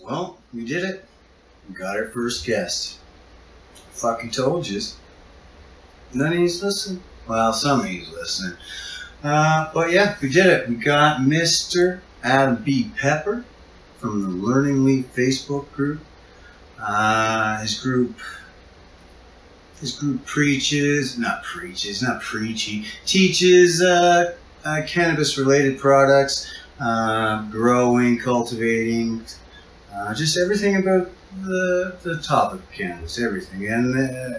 Well, we did it. We got our first guest. Fucking told you. None of you's listening. Well, some of you's listening. Uh, but yeah, we did it. We got Mr. Adam B. Pepper from the Learning Leaf Facebook group. Uh, his group, his group preaches, not preaches, not preachy, teaches uh, uh, cannabis-related products, uh, growing, cultivating, uh, just everything about the the topic of cannabis, everything, and. Uh,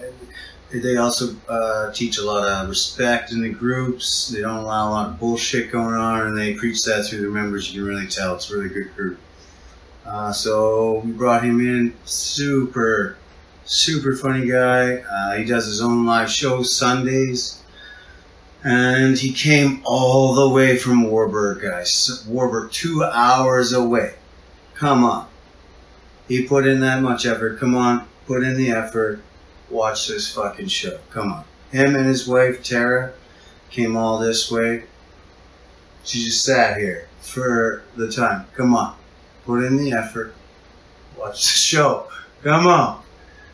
they also uh, teach a lot of respect in the groups. They don't allow a lot of bullshit going on, and they preach that through their members. You can really tell it's a really good group. Uh, so we brought him in. Super, super funny guy. Uh, he does his own live show Sundays. And he came all the way from Warburg, guys. Warburg, two hours away. Come on. He put in that much effort. Come on, put in the effort. Watch this fucking show. Come on. Him and his wife, Tara, came all this way. She just sat here for the time. Come on put in the effort, watch the show. Come on.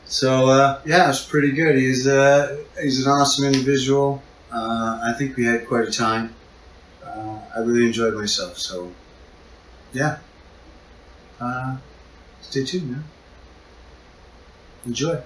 So uh, yeah, it's pretty good. He's uh, he's an awesome individual. Uh, I think we had quite a time. Uh, I really enjoyed myself. So yeah, uh, stay tuned, man. Enjoy.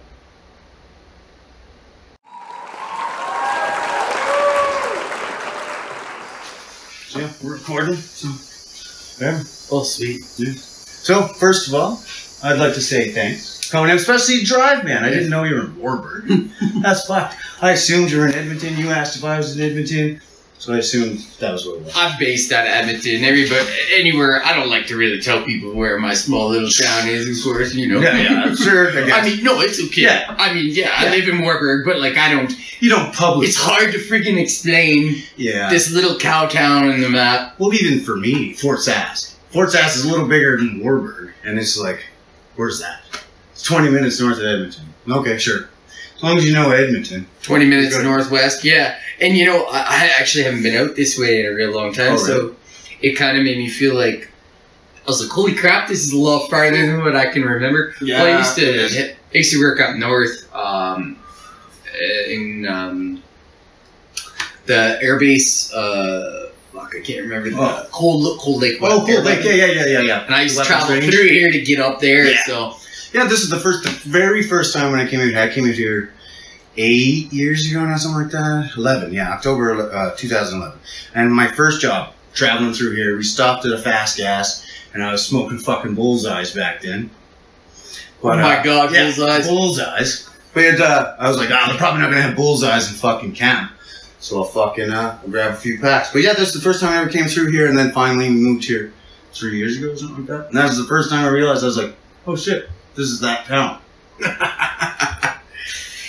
Yeah, we're recording. So, yeah. Oh, sweet. Yeah. So, first of all, I'd like to say thanks. Coming in, especially Drive Man. I didn't know you were in Warburg. That's fucked. I assumed you were in Edmonton. You asked if I was in Edmonton. So I assumed that was what it was. I'm based out of Edmonton. Everybody, anywhere. I don't like to really tell people where my small little town is. Of course, you know. Yeah, yeah, sure. I. I mean, no, it's okay. Yeah. I mean, yeah, I live in Warburg, but like, I don't. you don't publish. It's hard to freaking explain Yeah. this little cow town on the map. well, even for me, Fort Sask. Fort Sask is a little bigger than Warburg, and it's like, where's that? It's 20 minutes north of Edmonton. Okay, sure. As long as you know Edmonton. 20 minutes northwest, yeah. And you know, I, I actually haven't been out this way in a real long time, Oh, so it kind of made me feel like I was like, "Holy crap, this is a lot farther than what I can remember." well, I used to I used to work up north um, in um, the airbase. Uh, fuck, I can't remember the Oh. Cold Cold Lake. Oh, cool. Lake. Yeah, yeah, yeah, yeah, yeah. And I used to travel through here to get up there. Yeah. So Yeah, this is the first, the very first time when I came here. I came out here eight years ago now, something like that. Eleven, yeah, October uh, 2011. And my first job traveling through here, we stopped at a Fas Gas, and I was smoking fucking bullseyes back then. oh my god, yeah, bullseyes. bullseyes. But uh, I was like, ah, they're probably not gonna have bullseyes in fucking camp. So I'll fucking uh, grab a few packs. But yeah, that's the first time I ever came through here, and then finally moved here three years ago or something like that. And that was the first time I realized I was like, oh shit, this is that town.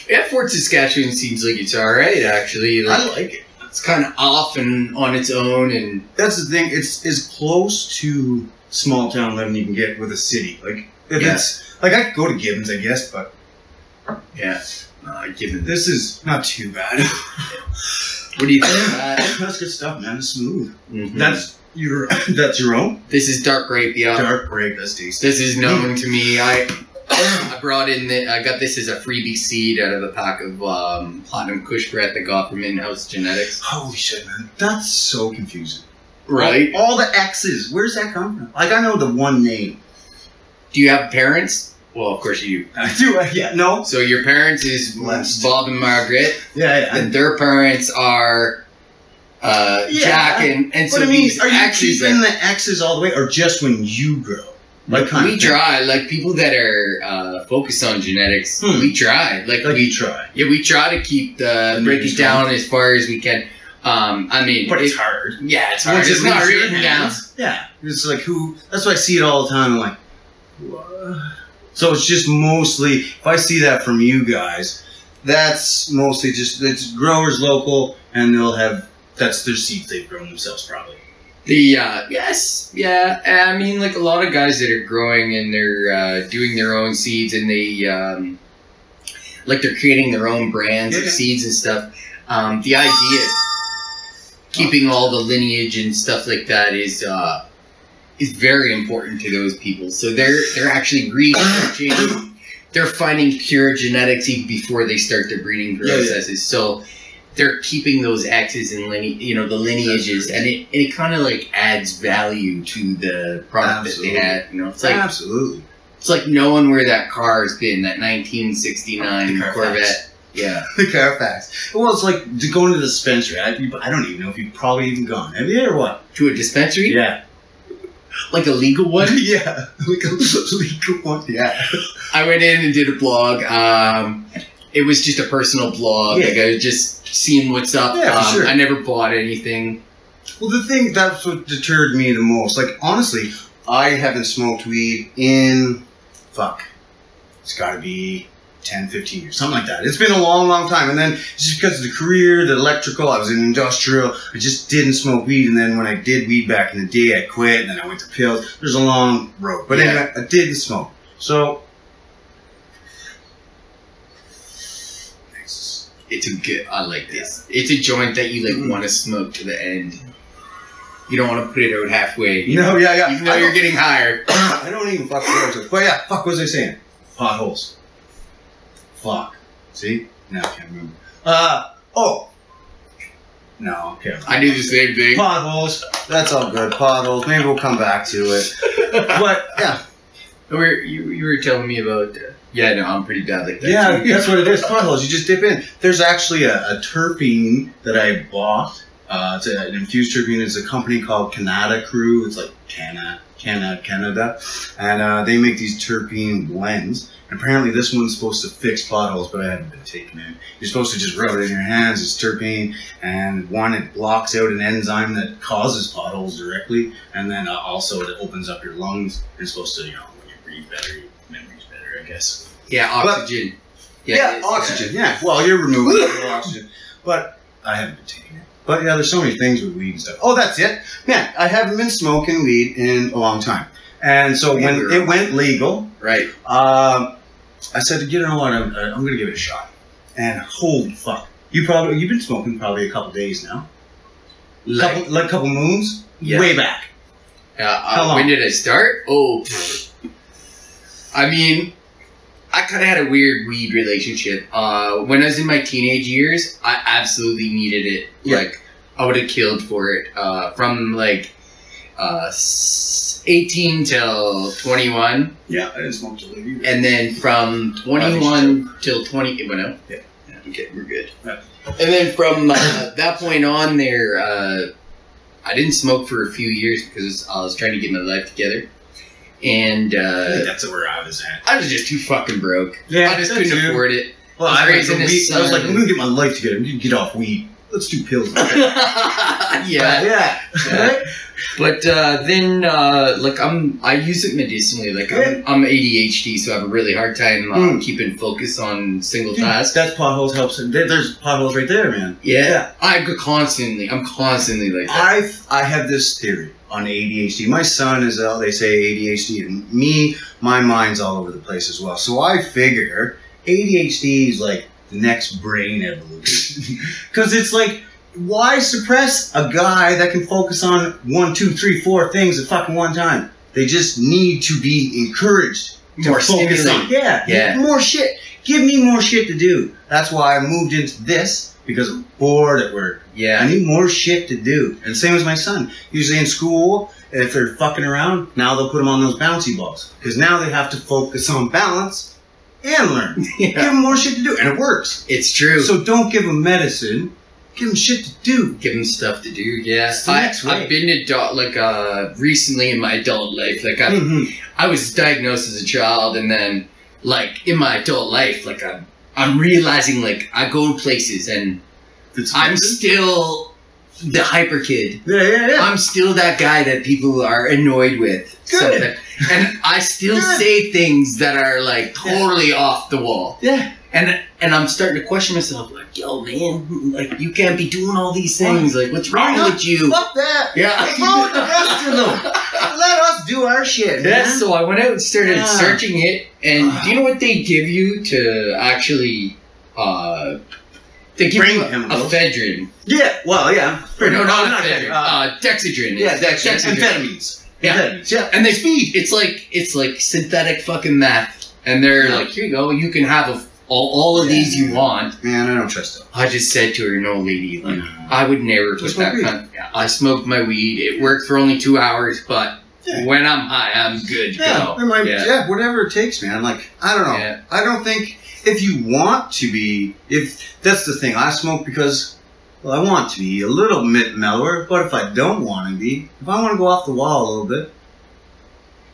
Yeah, Fort Saskatchewan seems like it's all right. Actually, like, I like it. it's kind of off and on its own, and That's the thing. It's as close to small town living you can get with a city. Like if Yeah. it's like I could go to Gibbons, I guess, but yeah. Uh, given this is not too bad. what do you think? That's good stuff, man. It's smooth. Mhm. That's your that's your own this is dark grape. Yeah, dark grape. That's tasty. this is known to me. I I brought in the I got this as a freebie seed out of a pack of um, platinum Kush Brett that got from in-house genetics. Holy shit, man. That's so confusing. Right? All, all the X's. Where's that come from? Like I know the one name. Do you have parents? Well, of course you do. I do. uh, Yeah. No. So your parents is Blessed. Bob and Margaret, Yeah. yeah. and their parents are uh, Yeah. Jack and and so I mean, these are you X's keeping are- the X's all the way, or just when you grow? Like kind we try, like people that are uh, focused on genetics, Hmm. we try. Like, Like we try, yeah, we try to keep the And break it down as far as we can. Um, I mean, but it's it- hard. yeah, it's hard. Once It's not written down. Yeah, it's like who. That's why I see it all the time. I'm like, what? so it's just mostly. If I see that from you guys, that's mostly just it's growers local, and they'll have that's their seeds they've grown themselves probably. The uh, yes, yeah. I mean, like a lot of guys that are growing and they're uh, doing their own seeds and they um, like they're creating their own brands Yeah. of seeds and stuff. Um, the idea of keeping all the lineage and stuff like that is uh, is very important to those people. So they're they're actually researching. they're finding pure genetics even before they start their breeding Yeah, yeah. processes. So they're keeping those X's and line, you know, the lineages, and it and it kind of like adds value to the product Absolutely. that they had. You know, it's like Absolutely. it's like knowing where that car's been, that 1969 The Corvette. Yeah. The Carfax. Well, it's like to go into the dispensary. I, I don't even know if you've probably even gone. Have you or what? To a dispensary? Yeah. Like a legal one? yeah. Like a legal one. Yeah. I went in and did a blog. Um, it was just a personal blog. Yeah. Like I was just seeing what's up. Yeah, um, sure. I never bought anything. Well, the thing that's what deterred me the most. Like, honestly, I haven't smoked weed in fuck. It's got to be 10, 15 years, something like that. It's been a long, long time. And then just because of the career, the electrical, I was in industrial. I just didn't smoke weed. And then when I did weed back in the day, I quit. And then I went to pills. There's a long road. But Yeah. anyway, I didn't smoke. So. It's a good. I like this. It's a joint that you like Mhm. want to smoke to the end. You don't want to put it out halfway. You no, know? yeah, yeah. Even though you're getting higher. I don't even fuck with. But yeah, fuck, what was I saying? Potholes. Fuck. See? Now I can't remember. Uh, oh. No, okay. I do the same thing. Potholes. That's all good. Potholes. Maybe we'll come back to it. But yeah, Or you, you were telling me about. Uh, yeah, no, I'm pretty bad like that. yeah, too. that's what it is. Potholes. You just dip in. There's actually a, a terpene that I bought. Uh, it's a, an infused terpene. It's a company called Canada Crew. It's like Canada, Canada, Canada, and uh, they make these terpene blends. And apparently, this one's supposed to fix potholes, but I haven't been taking it. You're supposed to just rub it in your hands. It's terpene, and one it blocks out an enzyme that causes potholes directly, and then uh, also it opens up your lungs. It's supposed to, you know, when you breathe better, better, I guess. Yeah, oxygen. Yeah, it is, oxygen. Yeah. Well, you're removing oxygen, but I haven't been taking it. But yeah, there's so many things with weed and stuff. Oh, that's it. Man, I haven't been smoking weed in a long time, and so when it went legal, Right. um, I said, you know what, I'm, I'm going to give it a shot. And holy fuck, you probably you've been smoking probably a couple days now, Like, couple like couple moons, Yeah. way back. uh, How uh, long? when did I start? Oh, I mean, I kind of had a weird weed relationship. Uh, when I was in my teenage years, I absolutely needed it. Yeah. Like, I would have killed for it. Uh, from like uh, 18 till 21, Yeah, I didn't smoke till late either. and then from 21 till 20. Well, no. Yeah. Okay, we're good. Yeah. And then from uh, that point on, there, uh, I didn't smoke for a few years because I was trying to get my life together, and uh, that's where I was at. I was just too fucking broke. Yeah, I just couldn't too. afford it. Well, I was I, went raising weed. I was like. I'm gonna get my life together. I'm gonna get off weed. Let's do pills. yeah, yeah. Yeah. but uh, then uh, like I'm, I use it medicinally. Like. I'm, I'm ADHD, so I have a really hard time uh, Mm. keeping focus on single Dude, tasks. That's potholes helps. There- There's potholes right there, man. Yeah, Yeah. I constantly. I'm constantly like. I I have this theory on ADHD. My son is uh, they say ADHD, and me, my mind's all over the place as well. So I figure ADHD is like the next brain evolution, because it's like. Why suppress a guy that can focus on one, two, three, four things at fucking one time? They just need to be encouraged to More focus on. Yeah, Yeah. more shit. Give me more shit to do. That's why I moved into this because I'm bored at work. Yeah. I need more shit to do. And same as my son. Usually in school, if they're fucking around, now they'll put them on those bouncy balls. Because now they have to focus on balance and learn. Give them more shit to do. And it works. it's true. So don't give them medicine. Give them shit to do. give them stuff to do. Yeah, I. I've been adult like uh recently in my adult life. Like I, Mhm. I was diagnosed as a child, and then like in my adult life, like I'm I'm realizing like I go to places and I'm still the hyper kid. yeah, yeah, yeah. I'm still that guy that people are annoyed with. Good. Something. And I still Good. say things that are like totally off the wall. yeah. And and I'm starting to question myself, like, yo, man, like you can't be doing all these things. Like, what's wrong Why not? with you? Fuck that. Yeah. What's wrong with the rest of them? Let us do our shit, man. Yeah, so I went out and started Yeah. searching it, and do you know what they give you to actually, uh, they give Brain you a, chemicals. ephedrine. yeah, well, yeah. Or no, not not ephedrine. uh, Uh, dexedrine. yeah, It's Dexter. dexedrine. Amphetamines. Yeah. yeah. And they speed. It's like it's like synthetic fucking meth. And they're Yeah. like, here you go, you can have a, all, all of these you Yeah. want. Man, I don't trust them. I just said to her, no lady, like. I would never Just put that weed. kind. Yeah, I smoked my weed. It worked for only two hours, but Yeah. when I'm high, I'm good to Yeah, might- yeah. yeah, whatever it takes, man. Like, I don't know. Yeah. I don't think if you want to be, if that's the thing, I smoke because, well, I want to be a little bit mellower, but if I don't want to be, if I want to go off the wall a little bit,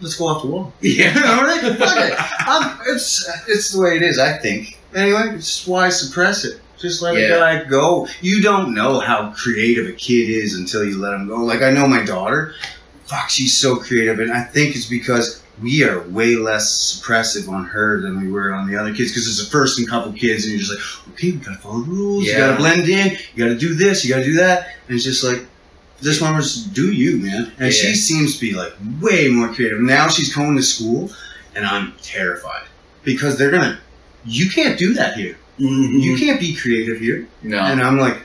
let's go off the wall. Yeah. All right, fuck it. I'm, um, it's, it's the way it is, I think. Anyway, it's why suppress it. Just let Yeah. a guy go. You don't know how creative a kid is until you let him go. Like, I know my daughter, fuck, she's so creative, and I think it's because we are way less suppressive on her than we were on the other kids because it's the first and couple kids, and you're just like, okay, we gotta follow the rules, you Yeah. gotta blend in, you gotta do this, you gotta do that, and it's just like, this one was do you, man. And she seems to be like way more creative. Now she's going to school, and I'm terrified because they're gonna, you can't do that here. Mm-hmm. You can't be creative here. No. And I'm like,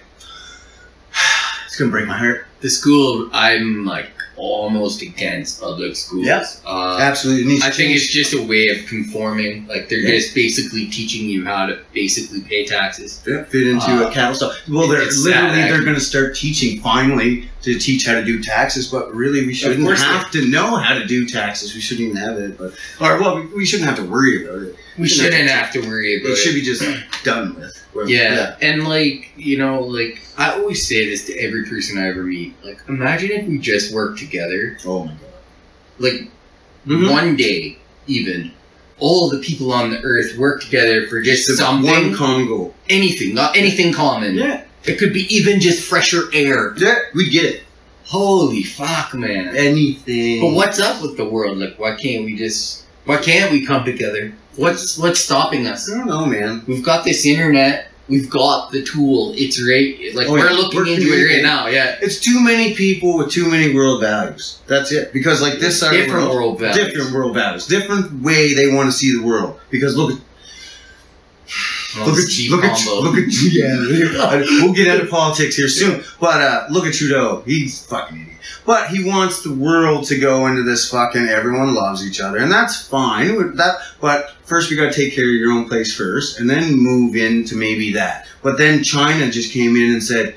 it's gonna break my heart. the school, I'm like almost against public schools. Yeah. Uh, Absolutely, I think it's just a way of conforming. Like they're Yeah. just basically teaching you how to basically pay taxes. fit, fit into Uh, a cattle stall. Well, they're literally they're going to start teaching finally to teach how to do taxes, but really we shouldn't have to know how to do taxes. We shouldn't even have it, but or well, we, we shouldn't have to worry about it. We shouldn't have to worry about It it. should be just done with. Well, Yeah. and like you know, like I always say this to every person I ever meet. Like, imagine if we just worked together. Oh my god. Like Mhm. one day, even all the people on the earth work together for just Just something, one common goal. anything, not anything common. Yeah. It could be even just fresher air. Yeah, we get it. Holy fuck, man! Anything. But what's up with the world? Like, why can't we just? Why can't we come together? What's what's stopping us? I don't know, man. We've got this internet. We've got the tool. It's right. Like Oh, we're yeah. looking We're into it right now. Yeah. It's too many people with too many world values. That's it. Because like this side of the Different world, world values. different world values, different way they want to see the world. Because look look at cheap look at look at yeah. we'll get into politics here soon, but uh, look at Trudeau. He's fucking idiot. But he wants the world to go into this fucking everyone loves each other, and that's fine. With That, but first we got to take care of your own place first, and then move into maybe that. But then China just came in and said,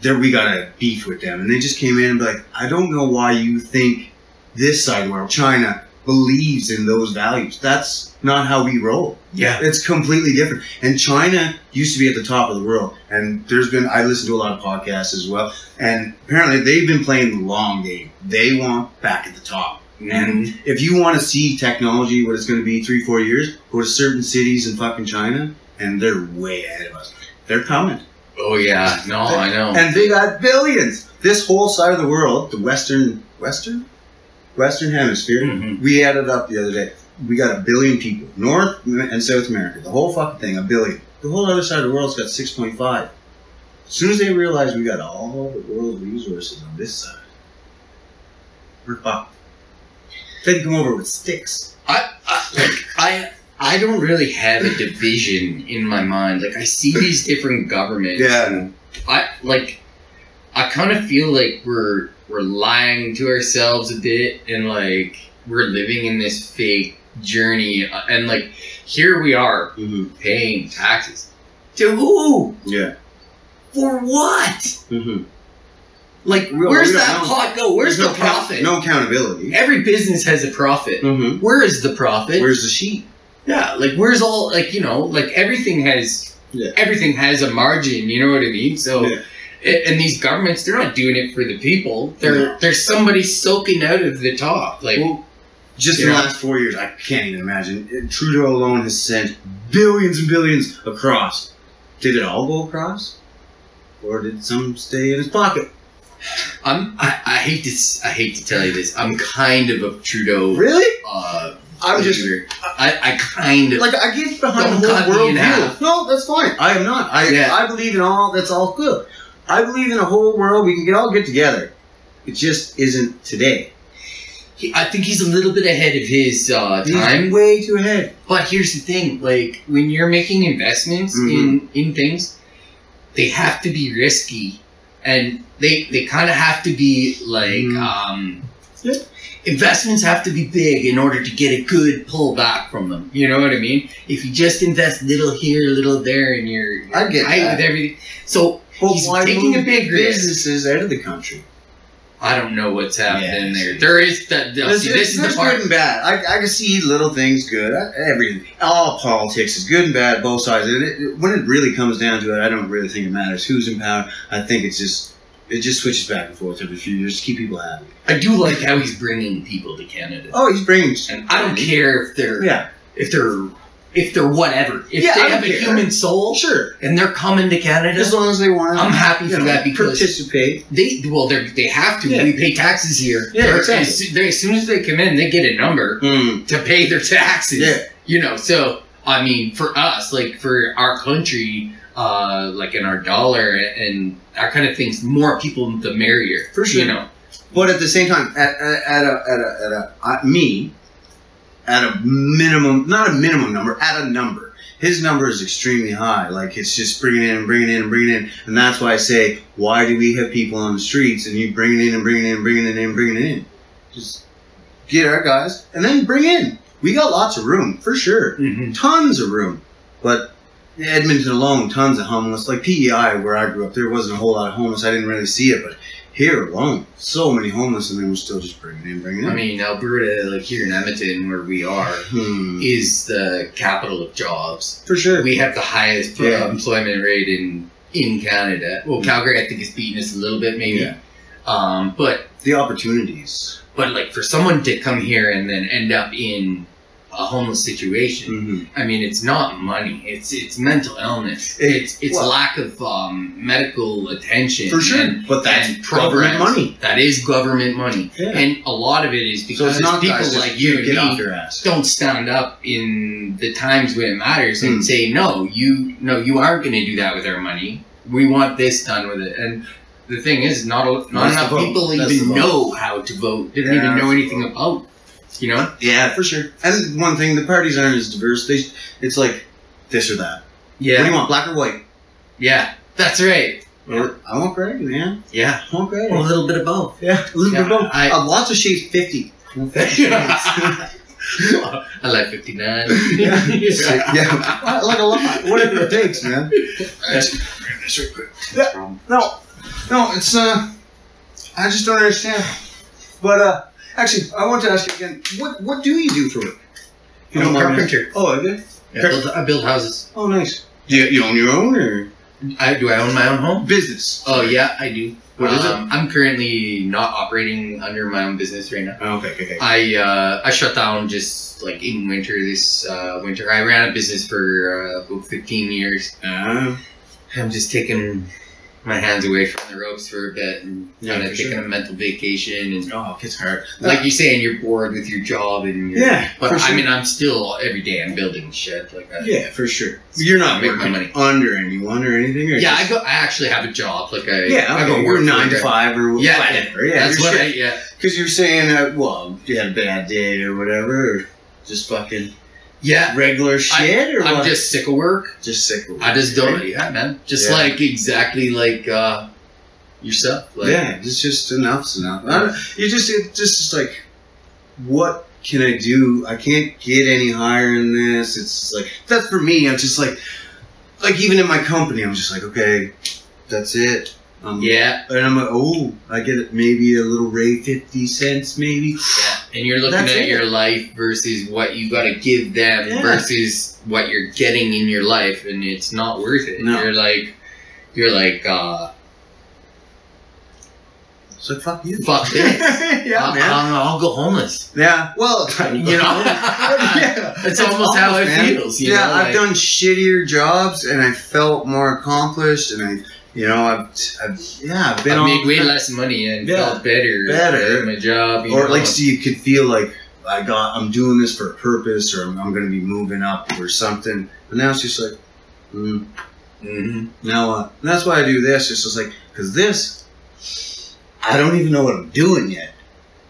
"There, we got to beef with them," and they just came in and be like, "I don't know why you think this side of the world, China, believes in those values. That's not how we roll." yeah. It's completely different. And China used to be at the top of the world. And there's been, I listen to a lot of podcasts as well. And apparently they've been playing the long game. They want back at the top. And mm-hmm. if you want to see technology, what it's going to be three, four years, go to certain cities in fucking China, and they're way ahead of us. They're coming. Oh yeah. No, I know. And they got billions. This whole side of the world, the Western, Western? Western Hemisphere, Mhm. we added up the other day. We got a billion people, North and South America. The whole fucking thing, a billion. The whole other side of the world's got 6.5. As soon as they realize we got all the world's resources on this side, we're fucked. They come over with sticks. I, I like I I don't really have a division in my mind. Like I see these different governments. Yeah. I like I kind of feel like we're we're lying to ourselves a bit and like we're living in this fake journey uh, and like here we are Mm-hmm. paying taxes to who Yeah. for what Mm-hmm. like We- where's that know. pot go where's no the profit No accountability. every business has a profit Mm-hmm. where is the profit Where's the sheep? Yeah, like where's all like you know like everything has Yeah. everything has a margin. You know what I mean? So. Yeah. And these governments, they're not doing it for the people. They're No. there's somebody soaking out of the top. Like, Well, just in the last four years, I can't even imagine. Trudeau alone has sent billions and billions across. Did it all go across, or did some stay in his pocket? I'm I, I hate to I hate to tell you this. I'm kind of a Trudeau. Really? Uh, I'm just. I I kind of like I get behind the whole world view. No, that's fine. I am not. I Yeah. I believe in all. That's all good. I believe in a whole world. We can get all get together. It just isn't today. he, I think he's a little bit ahead of his uh, He's time. way too ahead. But here's the thing: like when you're making investments in in things, they have to be risky, and they they kind of have to be like Mhm. um, Yeah. investments have to be big in order to get a good pullback from them. You know what I mean? If you just invest little here, little there, and you're, you're I get with everything, so Well, he's why taking a move big risk. businesses out of the country. I don't know what's happening Yeah, there. see. There is that. There's, see, this is the part. good and bad. I, I can see little things good. I- Everything. All politics is good and bad, both sides. It, it, when it really comes down to it, I don't really think it matters who's in power. I think it's just it just switches back and forth every few years to keep people happy. I do like how he's bringing people to Canada, Oh, he's bringing. and I don't care if they're Yeah, if they're if they're whatever. If Yeah, they don't have a care. human soul sure. and they're coming to Canada, As long as they want. I'm happy for know, that because participate. they well they they have to. Yeah. We pay taxes here. Yeah, They're- exactly. As, soo- they, as soon as they come in, they get a number Mm. to pay their taxes. Yeah. You know, so I mean, for us, like for our country, uh, like in our dollar and that kind of things, more people the merrier. For sure. You know. But at the same time, at, at, at a at a at a uh, me, at a minimum, not a minimum number, at a number. His number is extremely high. Like it's just bringing in and bringing in and bringing in, and that's why I say, why do we have people on the streets and you bringing in and bringing in and bringing it in and bringing it in? Just get our guys and then bring in. We got lots of room for sure, Mm-hmm. tons of room. But Edmonton alone, tons of homeless. Like PEI, where I grew up, there wasn't a whole lot of homeless. I didn't really see it, but here alone, so many homeless, and then we're still just bringing in, bringing in. I mean, Alberta, like here in Edmonton, where we are, Hmm. is the capital of jobs. for sure. We have the highest Yeah. employment rate in in Canada. Well, Calgary, I think, is beating us a little bit, maybe. Yeah. Um, but the opportunities. but like for someone to come here and then end up in a homeless situation, Mm-hmm. I mean, it's not money. It's it's mental illness. It- it's it's well- lack of um, medical attention. For sure. and- but that's government money. That is government money, Yeah. and a lot of it is because not people like you and me don't stand up in the times when it matters and Hmm. say no you no you aren't going to do that with our money we want this done with it and the thing is not a, not enough people That's even know how to vote didn't Yeah, even know anything about you know Yeah, for sure. And one thing, the parties aren't as diverse. They, it's like this or that. Yeah. What do you want, black or white? yeah that's right Or, I want gray, man. yeah I want gray. a little bit of both Yeah, a little Yeah, bit of both. I- Uh, lots of shades, 50. I 50. I like 59 yeah, yeah. I like a lot. Whatever it takes, man. Yeah. No, no, it's uh, I just don't understand. But uh, actually, I want to ask you again. What what do you do for work? You I'm a don't mind me carpenter. Oh, okay. I build, I build houses Oh, nice. Do you, you own your own or I, do I own my own home business? oh yeah I do What is it? um, I'm currently not operating under my own business right now Oh, okay, okay, okay. I uh, I shut down just like in winter this uh, winter. I ran a business for uh, about 15 years. Uh, I'm just taking my hands away from the ropes for a bit and Yeah, kind of taking sure. a mental vacation. And oh, it's hard. like you're saying, you're bored with your job and you're, Yeah, But for I mean, I'm still every day I'm building shit like that. yeah, for sure. You're not making my money. under anyone or anything. Or Yeah, I go. I actually have a job. Like I Yeah, I go we're work nine to five or Yeah, whatever. Yeah, That's what I. Yeah, Because you're saying, that well, you had a bad day or whatever, or just fucking yeah. regular shit, or I'm what? just sick of work. just sick of it. I just don't. Yeah, man. Just Yeah. like exactly like uh yourself. Like, yeah, it's just enough's enough. I don't, you just it just is like, what can I do? I can't get any higher in this. It's like that's for me. I'm just like, like even in my company, I'm just like, okay, that's it. Um, Yeah. and I'm like, oh, I get it. maybe a little ray, fifty cents, maybe. Yeah, and you're looking That's at it. your life versus what you got to give them Yeah. versus what you're getting in your life, and it's not worth it. No. You're like, you're like, uh, So fuck you. fuck this. yeah, I'll, man. I'll, I'll go homeless. Yeah, well, You know, yeah, it's almost how it man. feels. Yeah, know, I've like- done shittier jobs and I felt more accomplished, and I, you know, I've, I've yeah, I've been I made way less money and Yeah. felt better. Better. at my job. You or know? like so you could feel like I got, I'm doing this for a purpose, or I'm, I'm going to be moving up or something. But now it's just like, mm, mm-hmm. now? And that's why I do this. It's just like because this, I don't even know what I'm doing yet.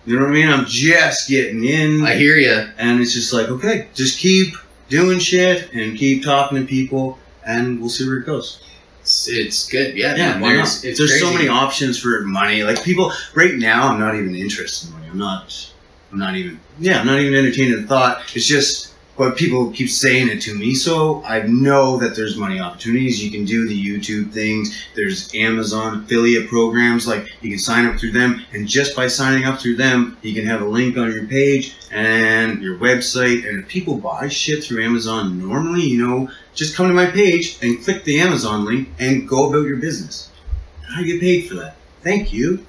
You know what I mean? I'm just getting in. I hear you. And it's just like, okay, just keep doing shit and keep talking to people, and we'll see where it goes. It's, it's good. Yeah, Yeah, man, why there's it's There's so many options for money. Like people, right now, I'm not even interested in money. I'm not. I'm not even. Yeah, I'm not even entertaining the thought. It's just but people keep saying it to me, so I know that there's money opportunities. You can do the YouTube things. There's Amazon affiliate programs, like you can sign up through them, and just by signing up through them, you can have a link on your page and your website. And if people buy shit through Amazon normally, you know, just come to my page and click the Amazon link and go about your business. I get paid for that. Thank you.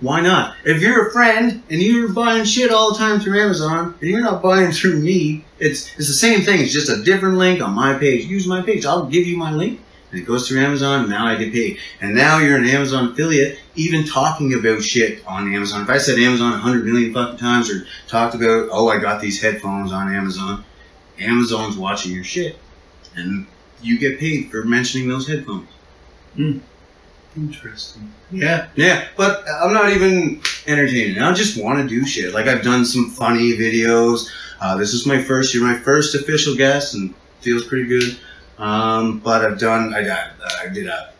Why not? If you're a friend and you're buying shit all the time through Amazon and you're not buying through me, it's it's the same thing. It's just a different link on my page. Use my page. I'll give you my link and it goes through Amazon now I get paid. And now you're an Amazon affiliate, even talking about shit on Amazon. If I said Amazon a hundred million fucking times or talked about, oh, I got these headphones on Amazon, Amazon's watching your shit. And you get paid for mentioning those headphones. Hmm. Interesting. Yeah. Yeah, but I'm not even entertaining. I just want to do shit. Like I've done some funny videos. Uh, this is my first. You're my first official guest, and feels pretty good. Um, but I've done. I got. I did a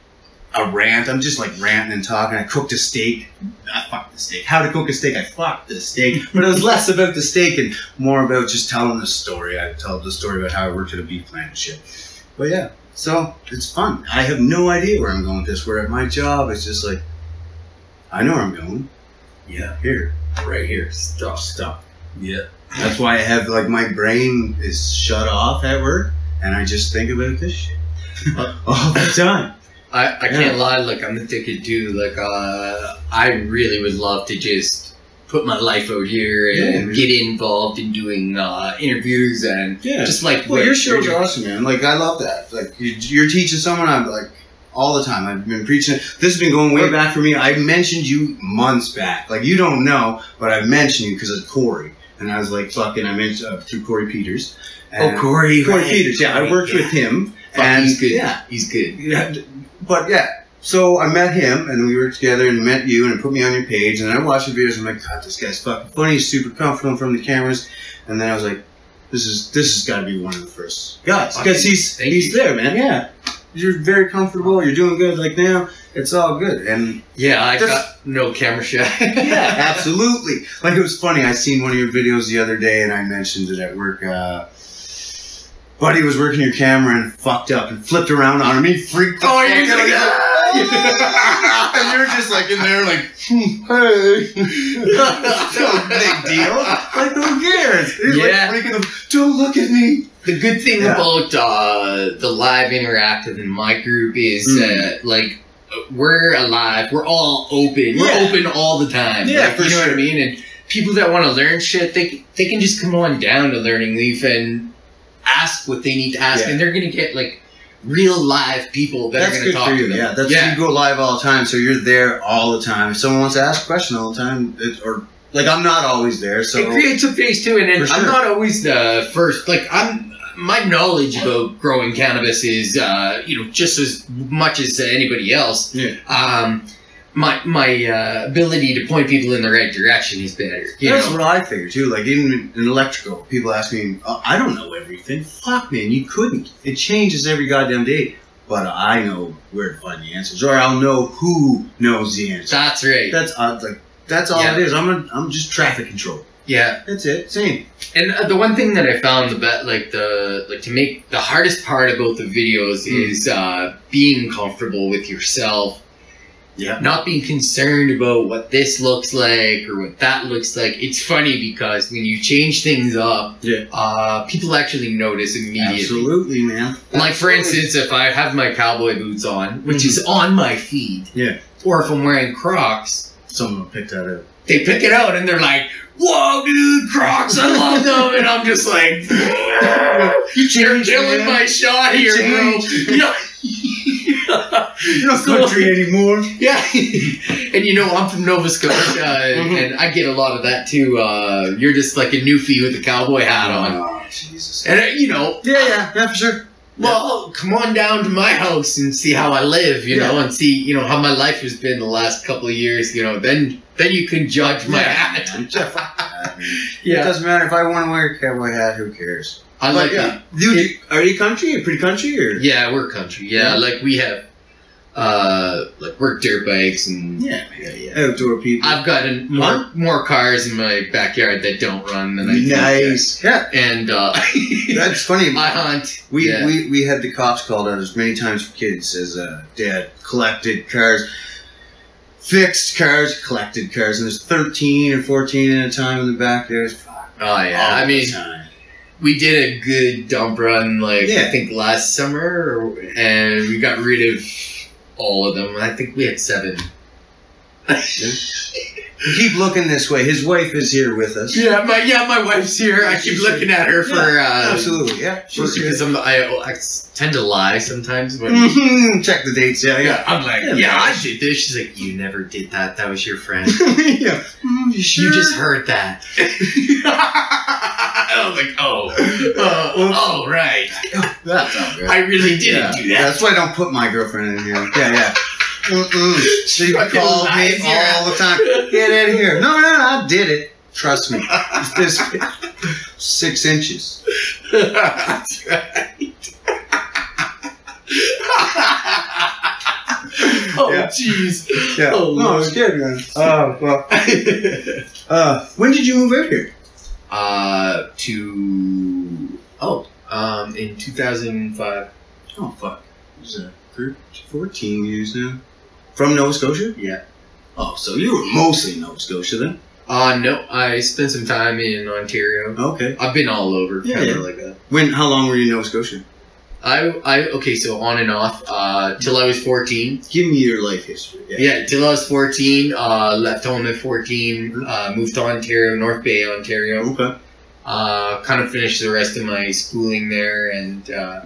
a rant. I'm just like ranting and talking. I cooked a steak. I fucked the steak. How to cook a steak? I fucked the steak. But it was less about the steak and more about just telling the story. I tell the story about how I worked at a beef plant and shit. But yeah, so it's fun. I have no idea where I'm going with this. Where at my job, it's just like, I know where I'm going. Yeah, here, right here. Stop, stop. Yeah. That's why I have like my brain is shut off at work, and I just think about this shit all the time. I, I can't lie, like I'm a addicted to like uh I really would love to just put my life out here and Yeah. get involved in doing uh interviews and Yeah. just like Well, your you're show's doing. awesome, man. Like, I love that. Like, you- you're teaching someone. I'm like all the time. I've been preaching. This has been going way back for me. I mentioned you months back. Like, you don't know, but I mentioned you because of Corey. And I was like, fucking, I mentioned uh, through Corey Peters. And Oh Corey Corey right. Peters. Yeah, I worked Yeah. with him. Fuck, and he's good. Yeah, He's good. But yeah. So I met him, and we worked together, and met you, and put me on your page. And I watched the videos. And I'm like, God, this guy's fucking funny. He's super comfortable in front of the cameras. And then I was like, this is this has got to be one of the first guys because he's Thank he's you. there, man. Yeah, you're very comfortable. You're doing good. Like now, it's all good. And Yeah, I Just- got no camera shot. yeah, absolutely. Like it was funny. I seen one of your videos the other day, and I mentioned it at work. Uh, Buddy was working your camera and fucked up and flipped around on me, freaked the Oh, fuck out. like, like, and you're just like in there, like, hmm, hey, no big deal. Like, who cares? He's Yeah. like freaking them. Don't look at me. The good thing Yeah. about uh, the live interactive in my group is Mm. uh, like we're alive. We're all open. We're Yeah. open all the time. Yeah, Like, for you know what I mean. And people that want to learn shit, they they can just come on down to Learning Leaf and ask what they need to ask, Yeah. and they're gonna get like real live people that That's are gonna good talk for to you. them. Yeah, that's yeah. you go live all the time, so you're there all the time. If someone wants to ask a question all the time, it, or like I'm not always there, so it creates a face too, and then For I'm not always the first. Like I'm, my knowledge about growing cannabis is, uh, you know, just as much as anybody else. Yeah. Um, my my uh, ability to point people in the right direction is better. You that's know. what I figure too. Like even in electrical, people ask me, oh, "I don't know everything." Fuck, man, you couldn't. It changes every goddamn day. But I know where to find the answers, or I'll know who knows the answer. That's right. That's uh, like that's all Yeah. it is. I'm a, I'm just traffic control. yeah. That's it. Same. And uh, the one thing that I found the bet, like the like to make the hardest part about the videos Mm. is uh, being comfortable with yourself Yeah. not being concerned about what this looks like or what that looks like. It's funny because when you change things up, Yeah. uh, people actually notice immediately. Absolutely, man. Like for instance, if I have my cowboy boots on, which is on my feet, Yeah. or if I'm wearing Crocs, someone will pick that up. they pick it out and they're like, "Whoa, dude, Crocs! I love them!" And I'm just like, You "You're killing my shot You here, bro." Yeah. You're not So- country anymore. Yeah, and you know I'm from Nova Scotia, Mhm. and I get a lot of that too. Uh, you're just like a newfie with a cowboy hat on, Oh, Jesus. and uh, you know, Yeah, yeah, yeah, for sure. well, come on down to my house and see how I live, you know, and see you know how my life has been the last couple of years. You know, then then you can judge my Yeah. hat. yeah. It doesn't matter if I want to wear a cowboy hat. Who cares? I But like yeah, it. dude, you- are you country? You pretty country or? Yeah, we're country. Yeah, Yeah. like we have. uh, like work dirt bikes and Yeah, yeah, yeah. Outdoor people. I've got a, more Huh? more cars in my backyard that don't run than I do. nice. Yeah, And uh, that's funny. I hunt. We, yeah. we we had the cops called on us many times for kids as uh, dad collected cars, fixed cars, collected cars, and there's 13 or 14 at a time in the back there. Fuck, Oh yeah, I mean, time. We did a good dump run like Yeah. I think last summer, and we got rid of all of them. I think we had seven. keep looking this way. His wife is here with us. Yeah, my yeah, my wife's here. I keep looking at her for Yeah, uh, absolutely, yeah. She's because I'm, I, I tend to lie sometimes. But Mhm, Check the dates. Yeah, yeah. I'm like, Yeah, yeah, I did this. She's like, you never did that. That was your friend. yeah. You sure? You just heard that. I was like, oh, uh, oh, right. That's good. I really didn't yeah. do that. that's why I don't put my girlfriend in here. Yeah, yeah. Mm-mm. She calls me all the time. Get in here. No, no, no, I did it. Trust me. This six inches. That's right. oh, Yeah. jeez. Yeah. Oh, no, Lord. it's good, man. Oh, well. Uh, when did you move out here? uh, to oh, um, in 2005. Oh, fuck. Was a group 14 years now. From Nova Scotia? Yeah. Oh, so you were mostly Nova Scotia then? Uh, no, I spent some time in Ontario. Okay. I've been all over, Yeah, yeah. like that. When? How long were you in Nova Scotia? I, I, okay, so on and off, uh, till I was 14. Give me your life history. Yeah, till I was 14, uh, left home at 14, Mhm. uh, moved to Ontario, North Bay, Ontario. Okay. Uh, kind of finished the rest of my schooling there and, uh,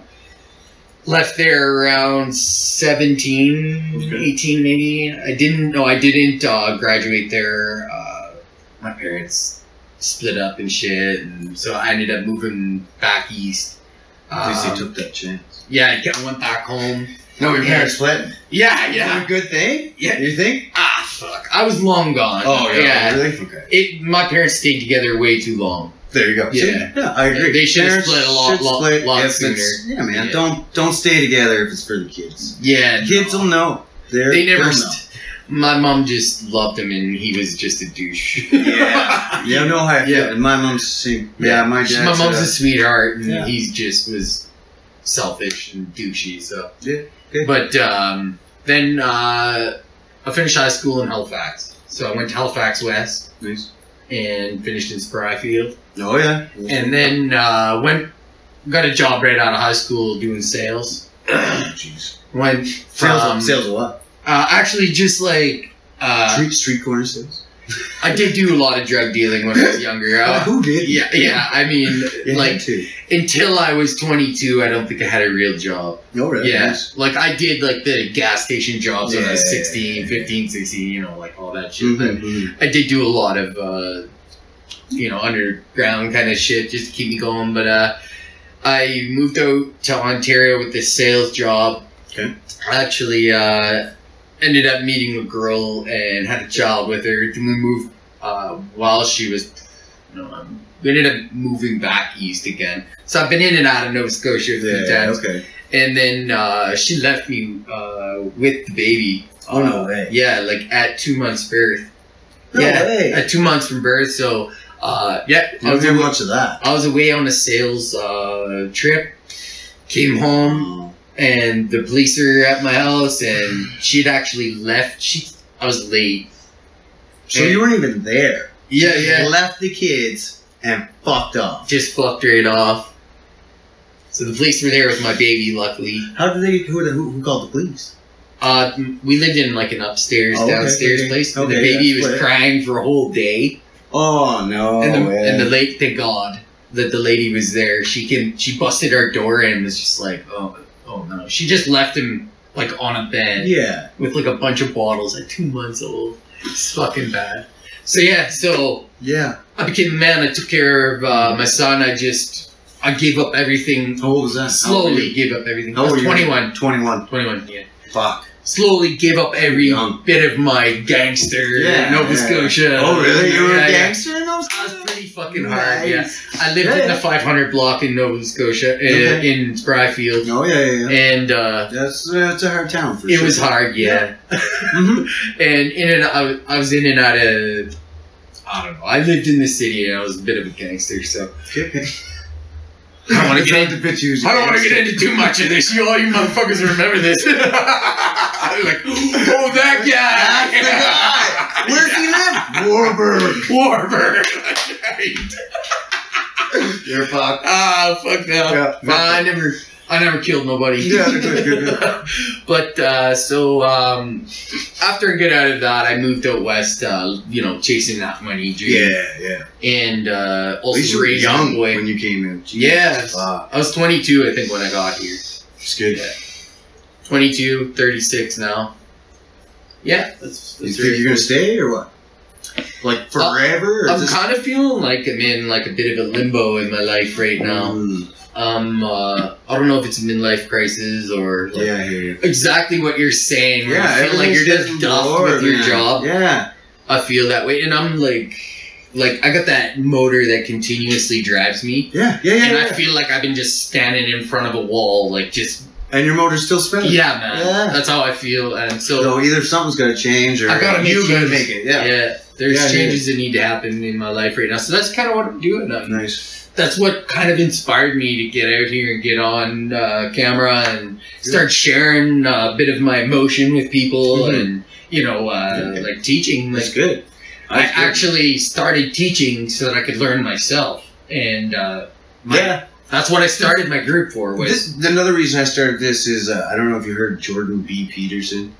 left there around 17, Okay. 18 maybe. I didn't, no, I didn't, uh, graduate there. Uh, my parents split up and shit, and so I ended up moving back east. At least he took that chance. yeah, I went back home. No, your parents split. Yeah, Is that a good thing? Yeah. You think? Ah, fuck. I was long gone. Oh yeah. Really? Okay. It, my parents stayed together way too long. There you go. Yeah. See? yeah, I agree. They should have Parents split a lot- should lot- split lot sooner. Yeah, man. Yeah. Don't don't stay together if it's for the kids. Yeah, Kids no. will know. They're, They never. know. St- my mom just loved him, and he was just a douche. Yeah. You know how I feel. Yeah. And my mom's the same. Yeah, my She- dad. my mom's uh, a sweetheart, and Yeah. he just was selfish and douchey. So. Yeah, okay. But um, then uh, I finished high school in Halifax. So I went to Halifax West nice. and finished in Spryfield. Oh yeah. and then uh, went got a job right out of high school doing sales. Jeez. Went Sales. from sales a lot. Uh, actually just like uh, Street street corner sales. I did do a lot of drug dealing when I was younger. Uh, who did? yeah, yeah. I mean, Yeah, like too. until I was 22, I don't think I had a real job. No, really. yeah, Nice. like I did like the gas station jobs when I was Yeah. 16, 15, 16, you know, like all that shit. But Mhm, mhm. I did do a lot of, uh, you know, underground kind of shit just to keep me going. But uh, I moved out to Ontario with this sales job. Okay. Actually uh, ended up meeting a girl and had a child with her. Then we moved uh, while she was, you know, um, we ended up moving back east again. So I've been in and out of Nova Scotia a few Yeah. times. Okay. And then uh, she left me uh, with the baby. Oh, no Uh, way. Yeah, like at two months birth. No yeah, way. at two months from birth. So, uh, yeah, I was, away, much of that. I was away on a sales uh, trip. Came home Oh. And the police were at my house, and she'd actually left. She, I was late. So you weren't even there. Yeah, yeah. Left the kids and fucked off. Just fucked right off. So the police were there with my baby. Luckily, How did they? Who, who, who called the police? uh, we lived in like an upstairs, Oh, okay, downstairs okay. place. and the baby yeah, was crying for a whole day. Oh no! and the way. and the late thank God that the lady was there. She can she busted our door and was just like, oh oh no. She just left him like on a bed yeah. with like a bunch of bottles at two months old. It's fucking bad. So yeah, so Yeah. I became a man. I took care of uh, my son. I just I gave up everything. How old was that? How old were Slowly gave up everything. How I was were you? 21. Twenty-one. 21, yeah. Fuck. Slowly gave up every Young. bit of my gangster Yeah, Nova yeah. Scotia. Oh really? You were Yeah, a gangster in was pretty fucking hard. Yeah, I lived Yeah, in yeah. the 500 block in Nova Scotia, uh, in Spryfield, Oh yeah, yeah, yeah. and uh, That's that's a hard town for it sure. was hard. Yeah, Mhm. and in and I was, I was in and out of. I don't know. I lived in the city and I was a bit of a gangster, so I don't want to get into. to picture you as a I don't want to get into too much of this. You all you motherfuckers remember this. like, oh that guy. Where's he live? Warburg. Warburg. You're fucked. ah, fuck no. Yeah. I never, I never killed nobody. Yeah, good, good, good. but uh, so um, after I get out of that, I moved out west. Uh, you know, chasing that money dream. Yeah, yeah. And uh, At also least you were young boy. when you came in. Jeez. Yeah. Wow. I was 22, I think, when I got here. It's good. Yeah. 22, 36 now. Yeah, that's, You think you're gonna stay or what? Like forever? or I'm just- kind of feeling like I'm in like a bit of a limbo in my life right now. Mm, Um, uh, I don't know if it's a midlife crisis or like, yeah, I hear you. exactly what you're saying. Yeah, you feel like you're just duffed with your man. job. Yeah. I feel that way, and I'm like, like I got that motor that continuously drives me, Yeah, yeah, yeah. and yeah. I feel like I've been just standing in front of a wall, like just and your motor's still spinning. yeah, man. Yeah. That's how I feel, and so So either something's gotta change or I gotta make you gotta make it. Yeah. yeah, there's Yeah, changes that need to happen in my life right now. So that's kind of what I'm doing. I'm Nice. that's what kind of inspired me to get out here and get on uh, camera and start sharing a bit of my emotion with people Mhm. and you know uh, Yeah. like teaching like That's good. i good. actually started teaching so that i could learn myself and uh, my, Yeah. that's what i started my group for was This, another reason I started this is uh, I don't know if you heard Jordan B. Peterson.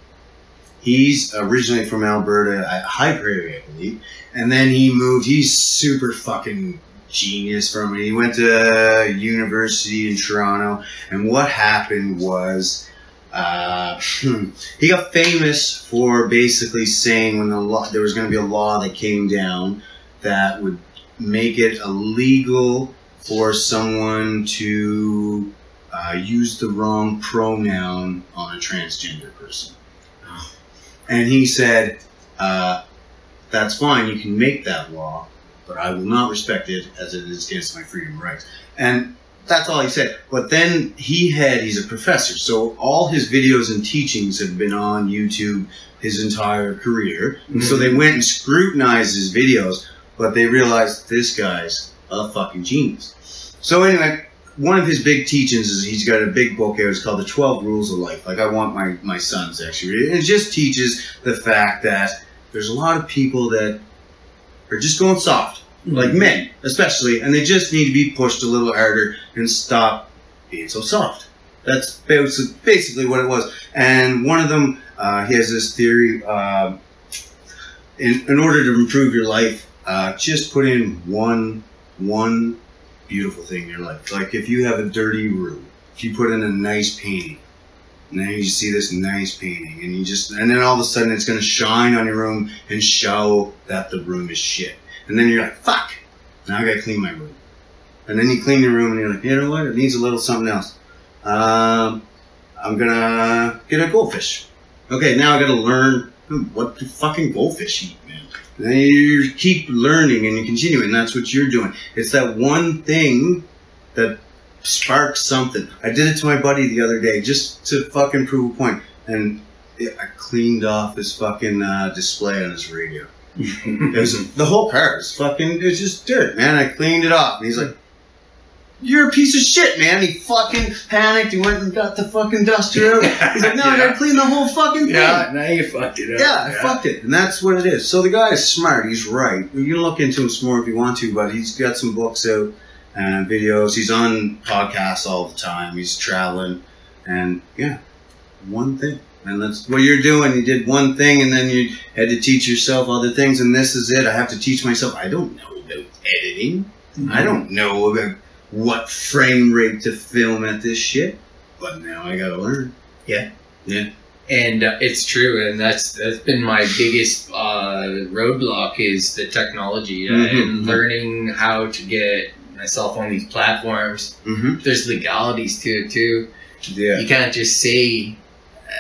He's originally from Alberta, High Prairie, I believe, and then he moved. He's super fucking genius from it. He went to university in Toronto, and what happened was. Uh, he got famous for basically saying when the law there was going to be a law that came down that would make it illegal for someone to uh, use the wrong pronoun on a transgender person. And he said, uh, that's fine, you can make that law, but I will not respect it as it is against my freedom of rights. And that's all he said. But then he had, he's a professor, so all his videos and teachings have been on YouTube his entire career. And so they went and scrutinized his videos, but they realized this guy's a fucking genius. So anyway, one of his big teachings is he's got a big book out. It's called The Twelve Rules of Life. Like I want my my sons actually read it. And it just teaches the fact that there's a lot of people that are just going soft, like men especially, and they just need to be pushed a little harder and stop being so soft. That's basically what it was. And one of them, uh, he has this theory. um in, in order to improve your life, uh, just put in one one beautiful thing in your life. Like if you have a dirty room, if you put in a nice painting, and then you see this nice painting, and you just and then all of a sudden it's going to shine on your room and show that the room is shit. And then you're like, fuck, now I got to clean my room. And then you clean your room, and you're like, you know what? It needs a little something else. Um, I'm gonna get a goldfish. Okay, now I got to learn hmm, what do fucking goldfish eat, then you keep learning and you continue, and that's what you're doing. It's that one thing that sparks something. I did it to my buddy the other day just to fucking prove a point, and it, I cleaned off his fucking uh, display on his radio. It was the whole car was fucking. It was just dirt, man. I cleaned it off, and he's like. You're a piece of shit, man. He fucking panicked. He went and got the fucking duster out. He's like, no, I gotta clean the whole fucking thing. yeah now you fucked it up Yeah, I fucked it, and that's what it is. So the guy is smart. He's right. You can look into him some more if you want to, but he's got some books out and videos. He's on podcasts all the time. He's traveling, and yeah, one thing. And that's what you're doing. You did one thing, and then you had to teach yourself other things. And this is it. I have to teach myself. I don't know about editing. I mm-hmm. don't know about what frame rate to film at this shit. But now I gotta learn. Yeah. Yeah. And uh, it's true and that's that's been my biggest uh, roadblock is the technology uh, Mhm. and learning how to get myself on these platforms Mm-hmm. there's legalities to it too Yeah. you can't just say uh,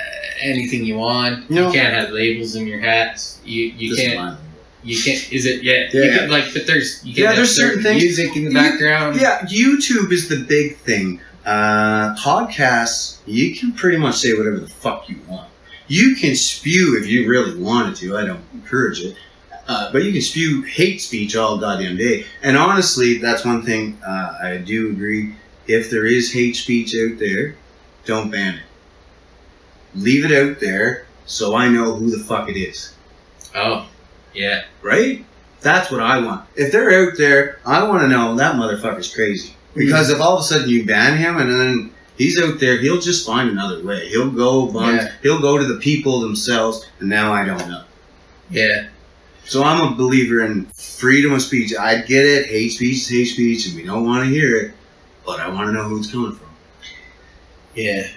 anything you want No. you can't have labels in your hats you you Just can't. You can't. Is it? Yeah. Yeah. You can, like, but there's. You can Yeah, there's certain things- Music in the You- background. Yeah, YouTube is the big thing. Uh, podcasts, you can pretty much say whatever the fuck you want. You can spew if you really wanted to. I don't encourage it. Uh, but you can spew hate speech all goddamn day. And honestly, that's one thing uh, I do agree. If there is hate speech out there, don't ban it. Leave it out there so I know who the fuck it is. Oh. Yeah. Right? That's what I want. If they're out there, I want to know that motherfucker's crazy. Because if all of a sudden you ban him and then he's out there, he'll just find another way. He'll go bunch, Yeah. he'll go to the people themselves, and now I don't know. Yeah. So I'm a believer in freedom of speech. I get it, hate speech is hate speech, and we don't want to hear it, but I want to know who it's coming from. Yeah.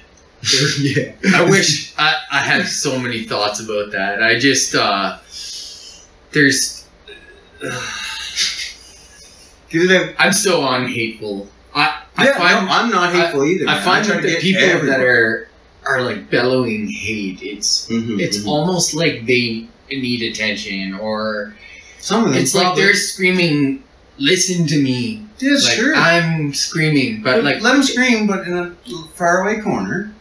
yeah. I wish I, I have so many thoughts about that. I just uh there's out. I'm so unhateful. I I Yeah, find no, I'm not hateful either. I find that the people that are are like bellowing hate. It's Mhm, it's mhm. almost like they need attention, or some of them. it's like they're screaming, "Listen to me!" yeah, like sure. I'm screaming, but like let them scream, but in a faraway corner.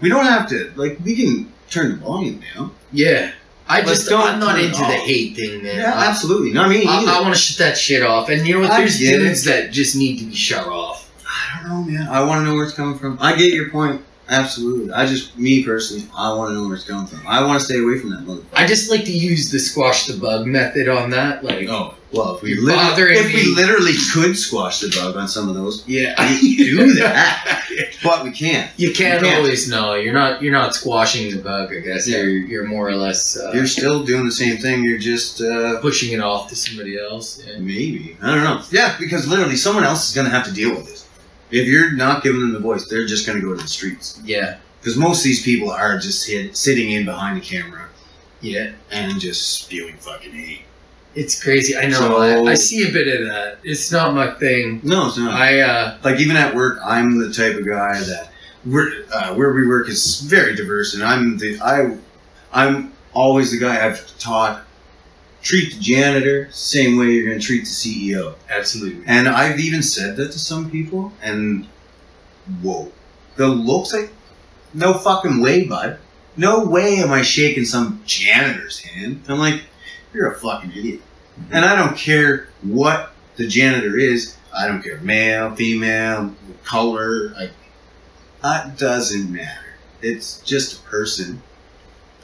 We don't have to like we can turn the volume down. yeah. I Like, just don't I'm not turn it into the hate thing, man. Yeah, I- absolutely. Not me I, either. I want to shut that shit off. And you know what? I There's get it. dudes that just need to be shut off. I don't know, man. I want to know where it's coming from. I get your point. Absolutely. I just, me personally, I want to know where it's coming from. I want to stay away from that motherfucker. I just like to use the squash the bug method on that. Like, Oh, well, if we, if we literally could squash the bug on some of those, yeah, you do that. but we can't. You can't, can't. always know. You're not. You're not squashing the bug. I guess Yeah. you're. You're more or less uh, You're still doing the same thing. You're just, uh, pushing it off to somebody else. And maybe. I don't know. Yeah, because literally someone else is going to have to deal with it. If you're not giving them the voice, they're just going to go to the streets. yeah, Because most of these people are just hit, sitting in behind the camera yeah. and just spewing fucking hate. It's crazy. I know. So- I, I see a bit of that. It's not my thing. No, it's not. I uh, like even at work, I'm the type of guy that we're, uh, where we work is very diverse, and I'm the I I'm always the guy I've taught treat the janitor same way you're going to treat the CEO. absolutely. And I've even said that to some people, and whoa, the looks like no fucking way, bud. No way am I shaking some janitor's hand. I'm like, you're a fucking idiot. Mm-hmm. And I don't care what the janitor is. I don't care male, female, color. Like, that doesn't matter. It's just a person.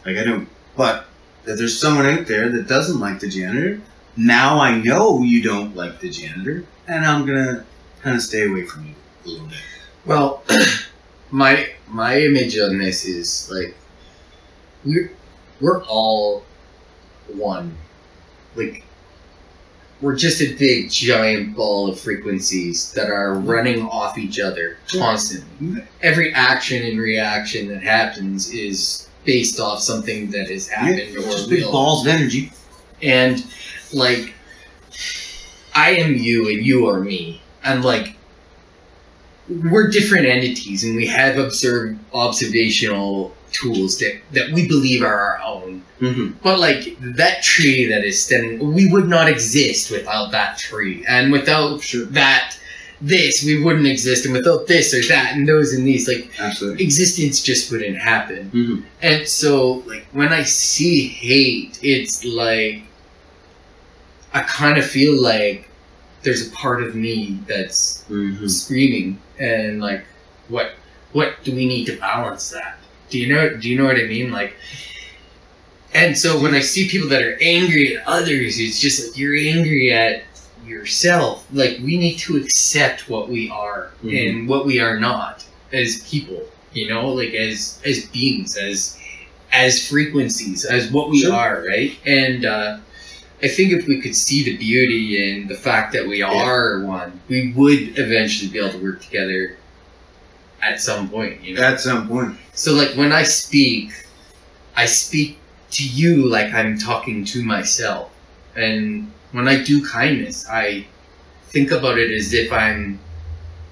Like I don't. But if there's someone out there that doesn't like the janitor, now I know you don't like the janitor, and I'm gonna kind of stay away from you a little bit. Well, my my image on this is like we're we're all one. Like we're just a big giant ball of frequencies that are running off each other constantly. Every action and reaction that happens is based off something that has happened Yeah, or just big will. balls of energy. And like I am you and you are me. And like we're different entities and we have observed observational tools that, that we believe are our own. Mm-hmm. But like that tree that is standing we would not exist without that tree. And without Sure. that this we wouldn't exist and without this or that and those and these like Absolutely. existence just wouldn't happen. Mm-hmm. And so, like, when I see hate, it's like I kind of feel like there's a part of me that's Mm-hmm. screaming, and like, what what do we need to balance that? Do you know? Do you know what I mean? Like, and so when I see people that are angry at others, it's just like you're angry at yourself. Like, we need to accept what we are Mhm. and what we are not as people. You know, like as as beings, as as frequencies, as what we Sure. are, right? And uh, I think if we could see the beauty in the fact that we are one, we would eventually be able to work together at some point. You know. At some point. So like when I speak, I speak to you like I'm talking to myself. And when I do kindness, I think about it as if I'm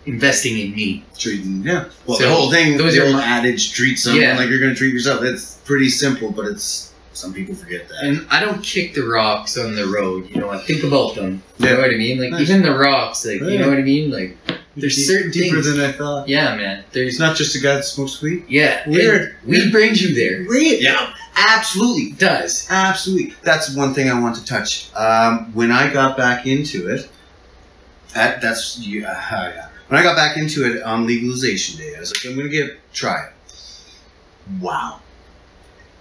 investing in me. Treating, yeah. Well, So, the whole thing, those the are old my- adage, treat someone Yeah. like you're going to treat yourself. It's pretty simple, but it's Some people forget that. And I don't kick the rocks on the road. You know, I think about them. You Yeah. know what I mean? Like Nice. even the rocks. Like you know what I mean? Like there's Deep- certain deeper things. than I thought. yeah, man. There's It's not just a guy that smokes weed. yeah. Weird. and Weed brings you there. Weed. Yeah, absolutely. Does. Absolutely. That's one thing I want to touch. Um, when I got back into it, that, that's yeah, uh, yeah. When I got back into it on legalization day, I was like, I'm gonna give try it. Wow,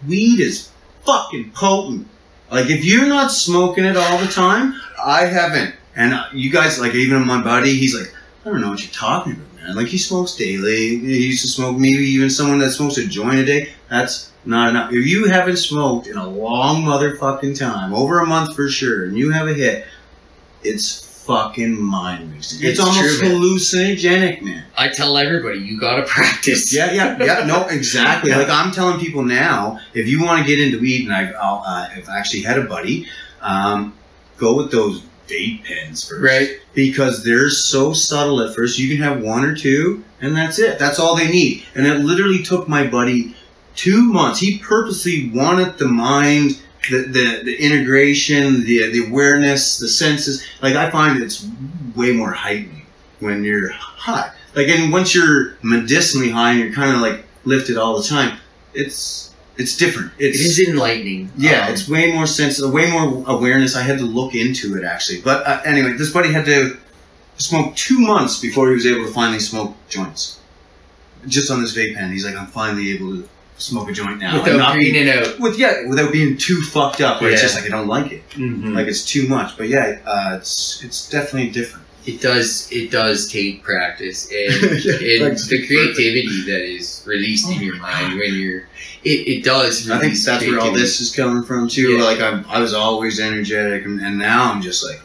weed is fucking potent. Like if you're not smoking it all the time, I haven't. And uh, you guys, like even my buddy, he's like, I don't know what you're talking about, man. Like he smokes daily. He used to smoke maybe even someone that smokes a joint a day. That's not enough. If you haven't smoked in a long motherfucking time, over a month for sure, and you have a hit, it's fucking mind wasting. It's, It's almost true, hallucinogenic, man. I tell everybody you gotta practice. Yeah, yeah, yeah. No, exactly. Like I'm telling people now, if you want to get into weed, and I've, I'll, uh, I've actually had a buddy, um, go with those vape pens first, Right. Because they're so subtle at first. You can have one or two, and that's it. That's all they need. And it literally took my buddy two months. He purposely wanted the mind. The, the, the integration, the the awareness, the senses. Like I find it's way more heightening when you're high. Like and once you're medicinally high and you're kind of like lifted all the time, it's it's different. It It's enlightening. yeah, Um, it's way more sensitive, way more awareness. I had to look into it actually. But uh, anyway, this buddy had to smoke two months before he was able to finally smoke joints. Just on this vape pen, he's like, I'm finally able to smoke a joint now. and without not be- greening out. with yeah, without being too fucked up. Where it's just like I don't like it, Mhm. like it's too much. But yeah, uh, it's it's definitely different. It does. It does take practice and, Yeah, and the creativity that is released in your mind when you're. It, it does. I think that's where all this is coming from too. Yeah. Like I'm, I was always energetic, and, and now I'm just like,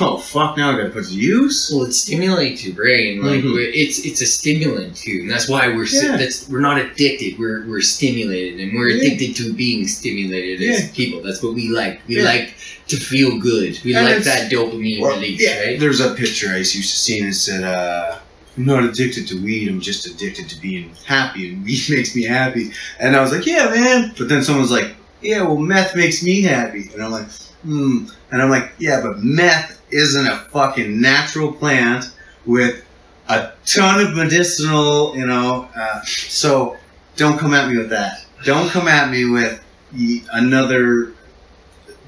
oh fuck, now I gotta put it to use. Well, it stimulates your brain. Like Mhm. we're- it's it's a stimulant too, and that's why we're si- Yeah. that's we're not addicted. We're we're stimulated, and we're Yeah. addicted to being stimulated as people. That's what we like. We Yeah. like to feel good. We And like that dopamine Well, release, yeah, right? There's a picture I used to see, and it said, uh, "I'm not addicted to weed. I'm just addicted to being happy, and weed makes me happy." And I was like, "Yeah, man." But then someone's like, "Yeah, well, meth makes me happy," and I'm like, "Hmm." And I'm like, "Yeah, but meth isn't a fucking natural plant with a ton of medicinal, you know. Uh, so don't come at me with that. Don't come at me with another."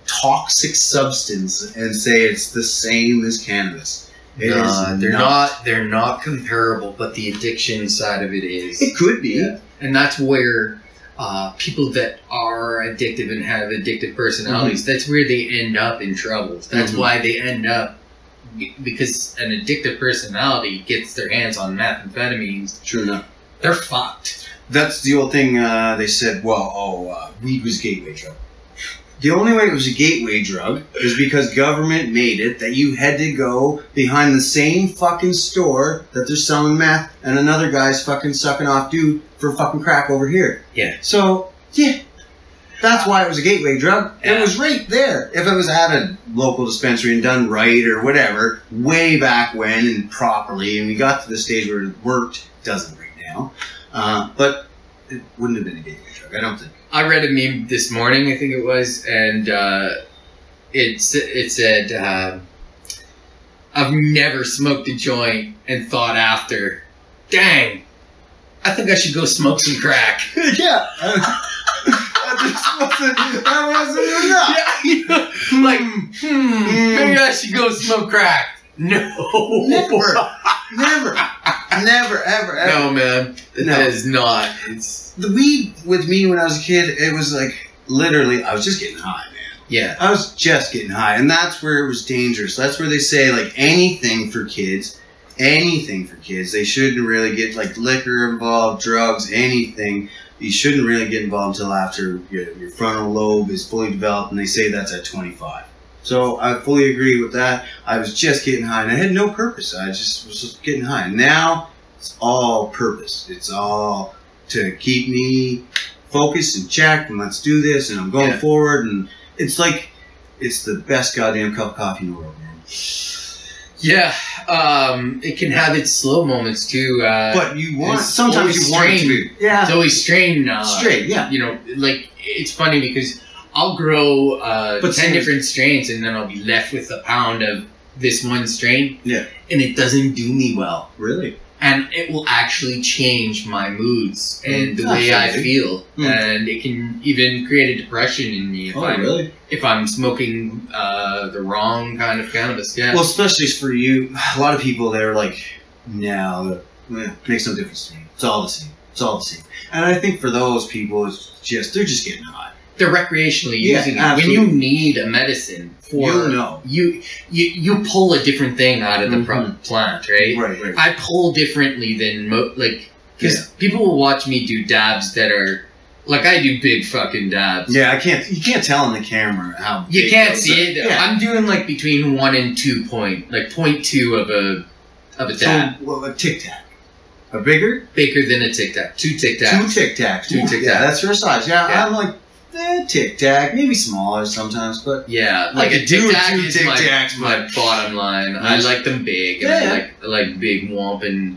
toxic substance and say it's the same as cannabis. It is Nah, they're not. They're not comparable, but the addiction side of it is. It could be. Yeah. and that's where uh, people that are addictive and have addictive personalities that's where they end up in trouble that's Mhm. why they end up because an addictive personality gets their hands on methamphetamines True enough. they're fucked That's the old thing. Uh, they said, "Well, oh, uh, weed was gateway drug." The only way it was a gateway drug is because government made it that you had to go behind the same fucking store that they're selling meth, and another guy's fucking sucking off dude for fucking crack over here. Yeah. So yeah, that's why it was a gateway drug. It was right there. If it was at a local dispensary and done right or whatever, way back when and properly, and we got to the stage where it worked, doesn't right now. Uh, but it wouldn't have been a gateway drug. I don't think. i read a meme this morning i think it was and uh, it's it said um, i've never smoked a joint and thought after dang i think i should go smoke some crack yeah. that wasn't, that wasn't enough. Yeah, you know, like, hmm, maybe I should go smoke crack. No. Never. Never. Never, ever, ever. No, man. It No. is not. It's, The weed with me when I was a kid, it was like literally, I was just getting high, man. yeah. I was just getting high, and that's where it was dangerous. That's where they say like anything for kids, anything for kids. They shouldn't really get like liquor involved, drugs, anything. You shouldn't really get involved until after your, your frontal lobe is fully developed, and they say that's at 25. So I fully agree with that. I was just getting high, and I had no purpose. I just was just getting high. Now it's all purpose. It's all to keep me focused and checked, and let's do this, and I'm going Yeah. forward, and it's like it's the best goddamn cup of coffee in the world, man. Yeah. Um, it can have its slow moments too. Uh, But you want sometimes you want it to be it's yeah always strained. Uh, straight, yeah. You know, like it's funny because I'll grow uh, But ten different strains, and then I'll be left with a pound of this one strain. Yeah. and it doesn't do me well, Really? And it will actually change my moods and the way I feel, Mm. and it can even create a depression in me if Oh, I'm really? if I'm smoking uh, the wrong kind of cannabis. Yeah. Well, especially for you, a lot of people they're like, no, eh, makes no difference to me. It's all the same. It's all the same. And I think for those people, it's just they're just getting high. They're recreationally Yeah, using it. absolutely. When you need a medicine for You'll know. you, you you pull a different thing out of the Mhm. plant, right? Right, right. I pull differently than mo- like because people will watch me do dabs that are like I do big fucking dabs. Yeah, I can't. You can't tell on the camera how You can't see are. it. Yeah. I'm doing like between one and two point, like point two of a of a dab, So, well, a tic tac, a bigger bigger than a tic tac, two tic tacs. two tic tacs. Two Tic Yeah, Tacs. that's your size. Yeah, Yeah. I'm like eh, tic tac, maybe smaller sometimes, but Yeah, like a tic tac is Tic my, Tacs, my bottom line. I like them big. And Yeah, I like I like big whomping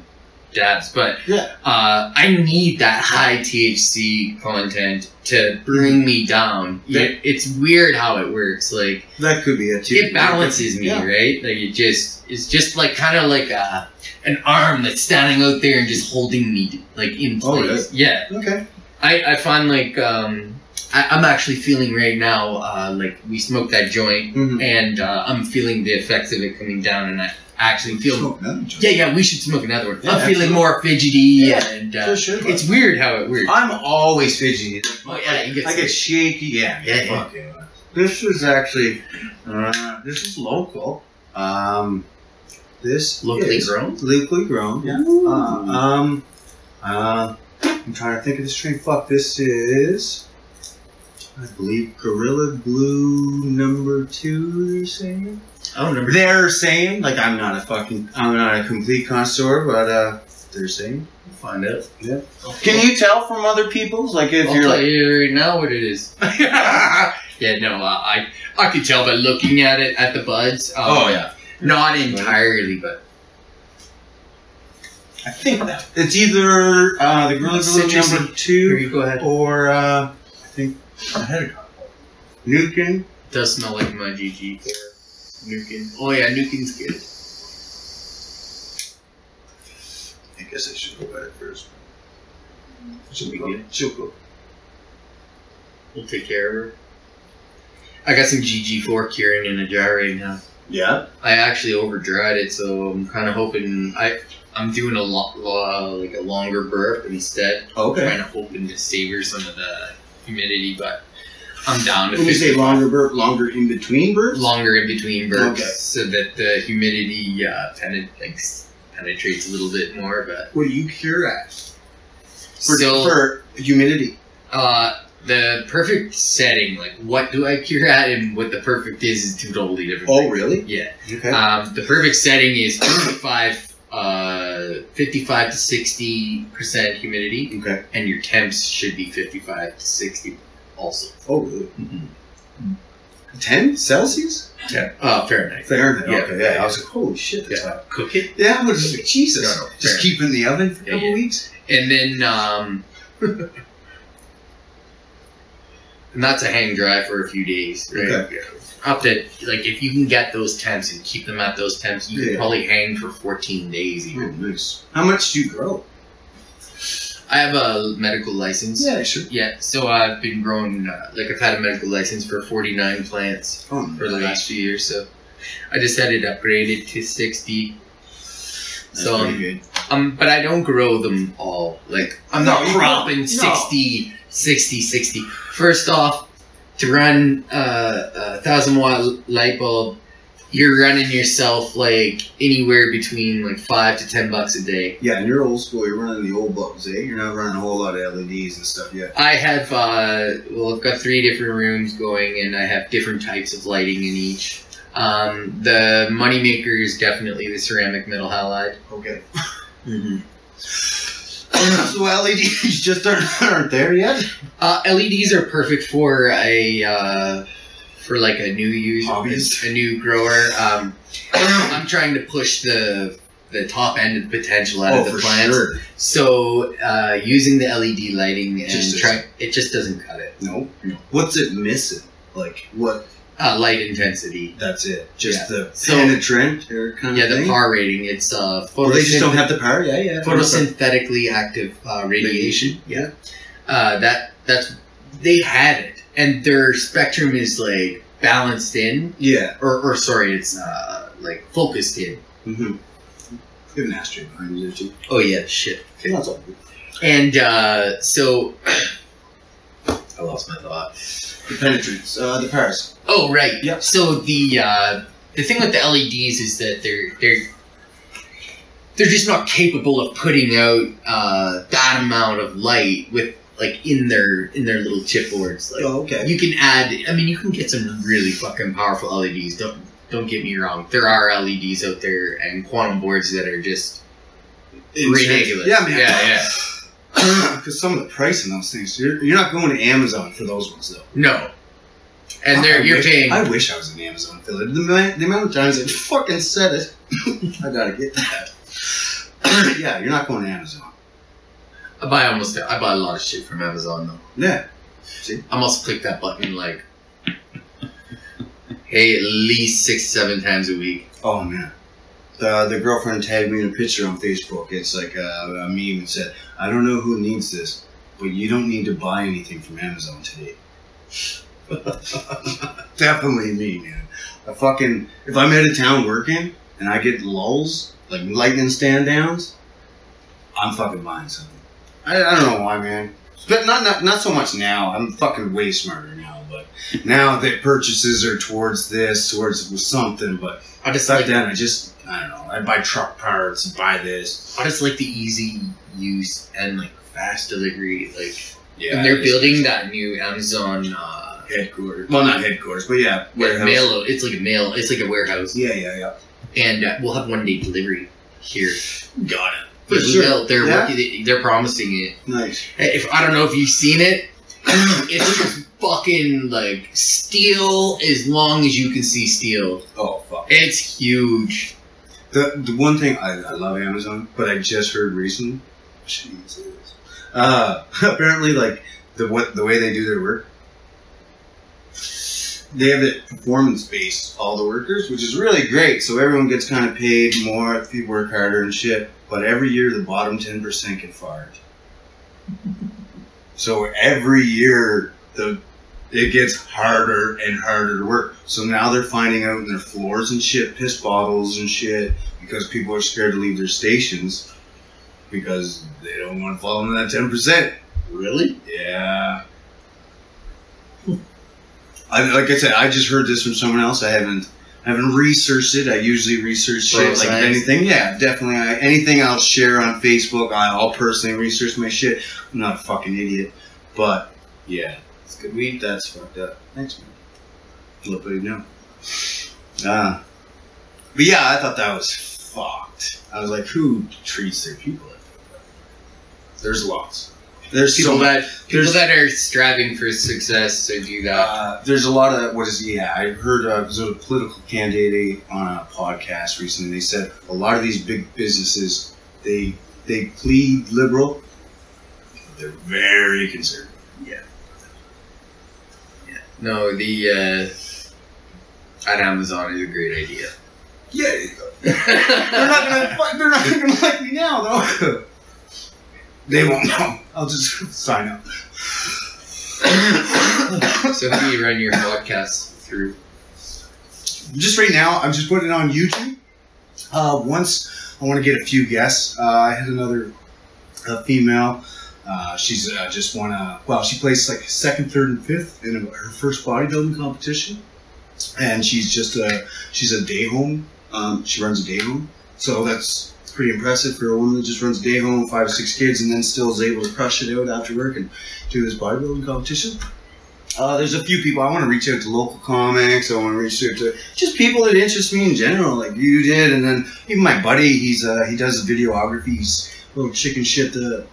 dabs, but Yeah. uh, I need that high THC content to bring me down. Yeah. It- it's weird how it works. Like that could be it too. it balances me, Yeah. right? Like it just it's just like kind of like a, an arm that's standing out there and just holding me like in Oh, place. yeah. Okay. I, I find like um, I, I'm actually feeling right now uh, like we smoked that joint Mm-hmm. and uh, I'm feeling the effects of it coming down and I actually feel joint. yeah yeah we should smoke another one. Yeah, I'm feeling more fidgety Yeah, and uh, sure. it's weird how it works. I'm always fidgety. Oh, yeah, you get I get shaky. Yeah, Yeah, yeah. yeah. This is actually, uh, this is local. Um, this Locally grown? Locally grown. Yeah. Uh, um, uh, I'm trying to think of this strain. Fuck, this is, I believe, Gorilla Glue number two. They're saying. Oh number They're saying, like, I'm not a fucking, I'm not a complete connoisseur, but uh, they're saying. We'll find out. Yeah. I'll- Can you tell from other people's? Like, if I'll you're tell like, you right now what it is. Yeah, no, uh, I I could tell by looking at it at the buds. Um, oh yeah. not entirely, but I think that it's either uh, the Gorilla Glue number here two you go ahead. or uh, I think I had a couple. Nuken. does smell like my GG. Nuken. Oh yeah, Nuken's good. I guess I should go at it first. Should be go. good. She'll go. We'll take care of her. I got some GG4 curing in a jar right now. Yeah. I actually over dried it, so I'm kind of hoping I I'm doing a lot lo- like a longer burp instead. Okay. Trying to hoping to savor some of the humidity, but I'm down to When you say longer burp, longer in between burps. longer in between burps Okay. so that the humidity uh, penet- like, penetrates a little bit more. But What do you cure at? For, still, for humidity. uh, the perfect setting, like what do I cure at and what the perfect is, is two totally different. Oh, things. really? Yeah. Okay. Um, the perfect setting is 55, uh, 55 to 60 percent humidity, okay. and your temps should be 55 to 60 also. Oh, really? Ten Celsius? Uh, Fahrenheit. Fahrenheit. Yeah. Okay. Yeah. I was like, holy shit. That's Yeah. hot. Cook it. Yeah. I was like, Jesus. No, no, Just keep it in the oven for a couple weeks. And then, um, not to hang dry for a few days, right? Okay. Up to, like, if you can get those temps and keep them at those temps, you Yeah. can probably hang for 14 days Oh, nice. How much do you grow? I have a medical license. Yeah, sure. Yeah, so I've been growing, uh, like, I've had a medical license for 49 plants Oh, for the last few years, so I just had it upgraded to 60. That's so, pretty um, good. Um, but I don't grow them all. Like, I'm not No, you cropping don't. 60, 60, 60. First off, to run uh, a thousand watt light bulb, you're running yourself like anywhere between like five to ten bucks a day. Yeah, and you're old school. You're running the old bulbs, eh? You're not running a whole lot of LEDs and stuff yet. I have, uh, well, I've got three different rooms going and I have different types of lighting in each. Um, the moneymaker is definitely the ceramic metal halide. Okay. Mm-hmm. so LEDs just aren't, aren't there yet? Uh, LEDs are perfect for a uh, for like a new user, Hobbyist. a new grower. Um, I'm trying to push the the top end of the potential out oh, of the plant. sure. So uh, using the LED lighting and Just try, it just doesn't cut it. No, no. What's it missing? Like what? Uh, light intensity. That's it. Just Yeah. the So- penetrant or kind Yeah, of the. PAR rating. It's uh, Or they just don't have the power. Yeah, yeah. photosynthetically active uh, radiation. Yeah. Uh, that that's they had it, and their spectrum is like balanced in, Yeah. or, or sorry, it's uh, like focused in. Mm-hmm. You have an ashtray behind you there too. Oh yeah, shit. Okay, that's all good. And uh, so I lost my thought. The penetrants, uh, the powers. Oh right. Yep. So the uh, the thing with the LEDs is that they're they're they're just not capable of putting out uh, that amount of light with like in their in their little chipboards. Like Oh, okay. you can add. I mean, you can get some really fucking powerful LEDs. Don't don't get me wrong. There are LEDs out there and quantum boards that are just ridiculous. Yeah, man. Yeah, yeah. Because some of the price in those things, you're, you're not going to Amazon for those ones though. No. And they're I you're wish, paying. I wish I was an Amazon affiliate. The, amount- the amount of times I fucking said it, I gotta get that. yeah, you're not going to Amazon. I buy almost. I buy a lot of shit from Amazon though. Yeah. See? I must click that button like, hey, at least six, seven times a week. Oh man. The, the girlfriend tagged me in a picture on Facebook. It's like a, a meme and said, I don't know who needs this, but you don't need to buy anything from Amazon today. Definitely me, man. I fucking, if I'm out of town working and I get lulls, like lightning stand downs, I'm fucking buying something. I, I don't know why, man. But not, not not so much now. I'm fucking way smarter now. But now that purchases are towards this, towards something. But I just back like. then, I just I don't know. I buy truck parts, buy this. I just like the easy use and like fast delivery. Like, Yeah, and they're building that new Amazon uh, headquarters. Well, not headquarters, but yeah, warehouse. mail. It's like a mail. It's like a warehouse, Yeah, yeah, yeah. and uh, we'll have one day delivery here. Got it. For sure. They're Yeah. working, they're promising it. Nice. If I don't know if you've seen it, it's just fucking like steel as long as you can see steel. Oh fuck. It's huge. The the one thing I, I love Amazon, but I just heard recently. I shouldn't even say this. Uh, apparently, like the what the way they do their work, they have it performance based all the workers, which is really great. So everyone gets kind of paid more if you work harder and shit. But every year, the bottom ten percent get fired. So every year, the it gets harder and harder to work. So now they're finding out in their floors and shit, piss bottles and shit, because people are scared to leave their stations because they don't want to fall into that ten percent. Really? Yeah. I, like I said, I just heard this from someone else. I haven't I haven't researched it. I usually research shit like anything. Yeah, definitely. I, anything I'll share on Facebook, I- I'll personally research my shit. I'm not a fucking idiot, but yeah, it's good weed. That's fucked up. Thanks, man. Let me know. Ah, but yeah, I thought that was fucked. I was like, who treats their people like that? There's lots. There's People so that people there's- that are striving for success to do that. uh, there's a lot of what is yeah. I heard uh, a political candidate on a podcast recently. They said a lot of these big businesses they they plead liberal. They're very conservative. Yeah. Yeah. No, the uh, at Amazon is a great idea. Yeah, they're not gonna they're not gonna like me now though. they won't know. I'll just sign up. so how do you run your podcast through? just right now, I'm just putting it on YouTube. Uh, once I want to get a few guests. Uh, I had another uh, female. Uh, she's uh, just won a well. She placed like second, third, and fifth in her first bodybuilding competition, and she's just a she's a day home. Um, she runs a day home, so that's pretty impressive for a woman that just runs a day home, five or six kids, and then still is able to crush it out after work and do this bodybuilding competition. Uh, there's a few people I want to reach out to local comics. I want to reach out to just people that interest me in general, like you did, and then even my buddy. He's uh, he does videography. He's a little chicken shit to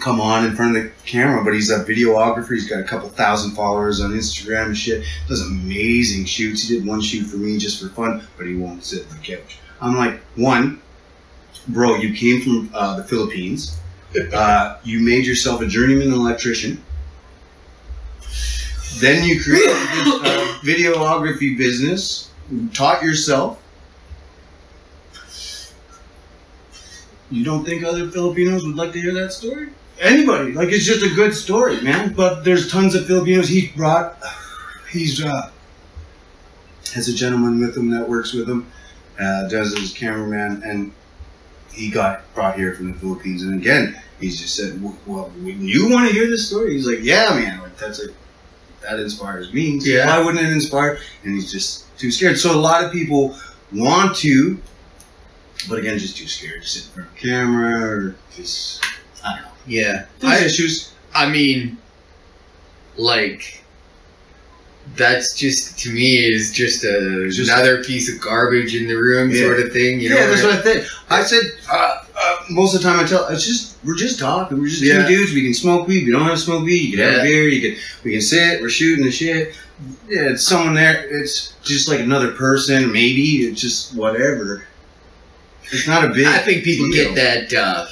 come on in front of the camera, but he's a videographer. He's got a couple thousand followers on Instagram and shit. Does amazing shoots. He did one shoot for me just for fun, but he won't sit on the couch. I'm like, one, bro, you came from uh, the Philippines. Uh, you made yourself a journeyman electrician. Then you created this uh, videography business. Taught yourself. You don't think other Filipinos would like to hear that story? Anybody? Like it's just a good story, man. But there's tons of Filipinos. He brought. He's uh, has a gentleman with him that works with him, uh, does his cameraman, and he got brought here from the Philippines. And again, he's just said, "Well, you want to hear this story?" He's like, "Yeah, man. Like that's like that inspires me. So Yeah. Why wouldn't it inspire?" And he's just too scared. So a lot of people want to, but again, just too scared to sit in front of a camera or just I don't know. Yeah. There's I, issues. I mean, like, that's just, to me, is just a, Just- another piece of garbage in the room Yeah. sort of thing. You know yeah, that's what I think. I said uh, uh, most of the time I tell it's just we're just talking. We're just Yeah. two dudes. We can smoke weed. We don't have to smoke weed. You can have a beer. You can we can sit. We're shooting the shit. Yeah, it's someone there. It's just like another person. Maybe it's just whatever. It's not a big. I think people deal. get that uh,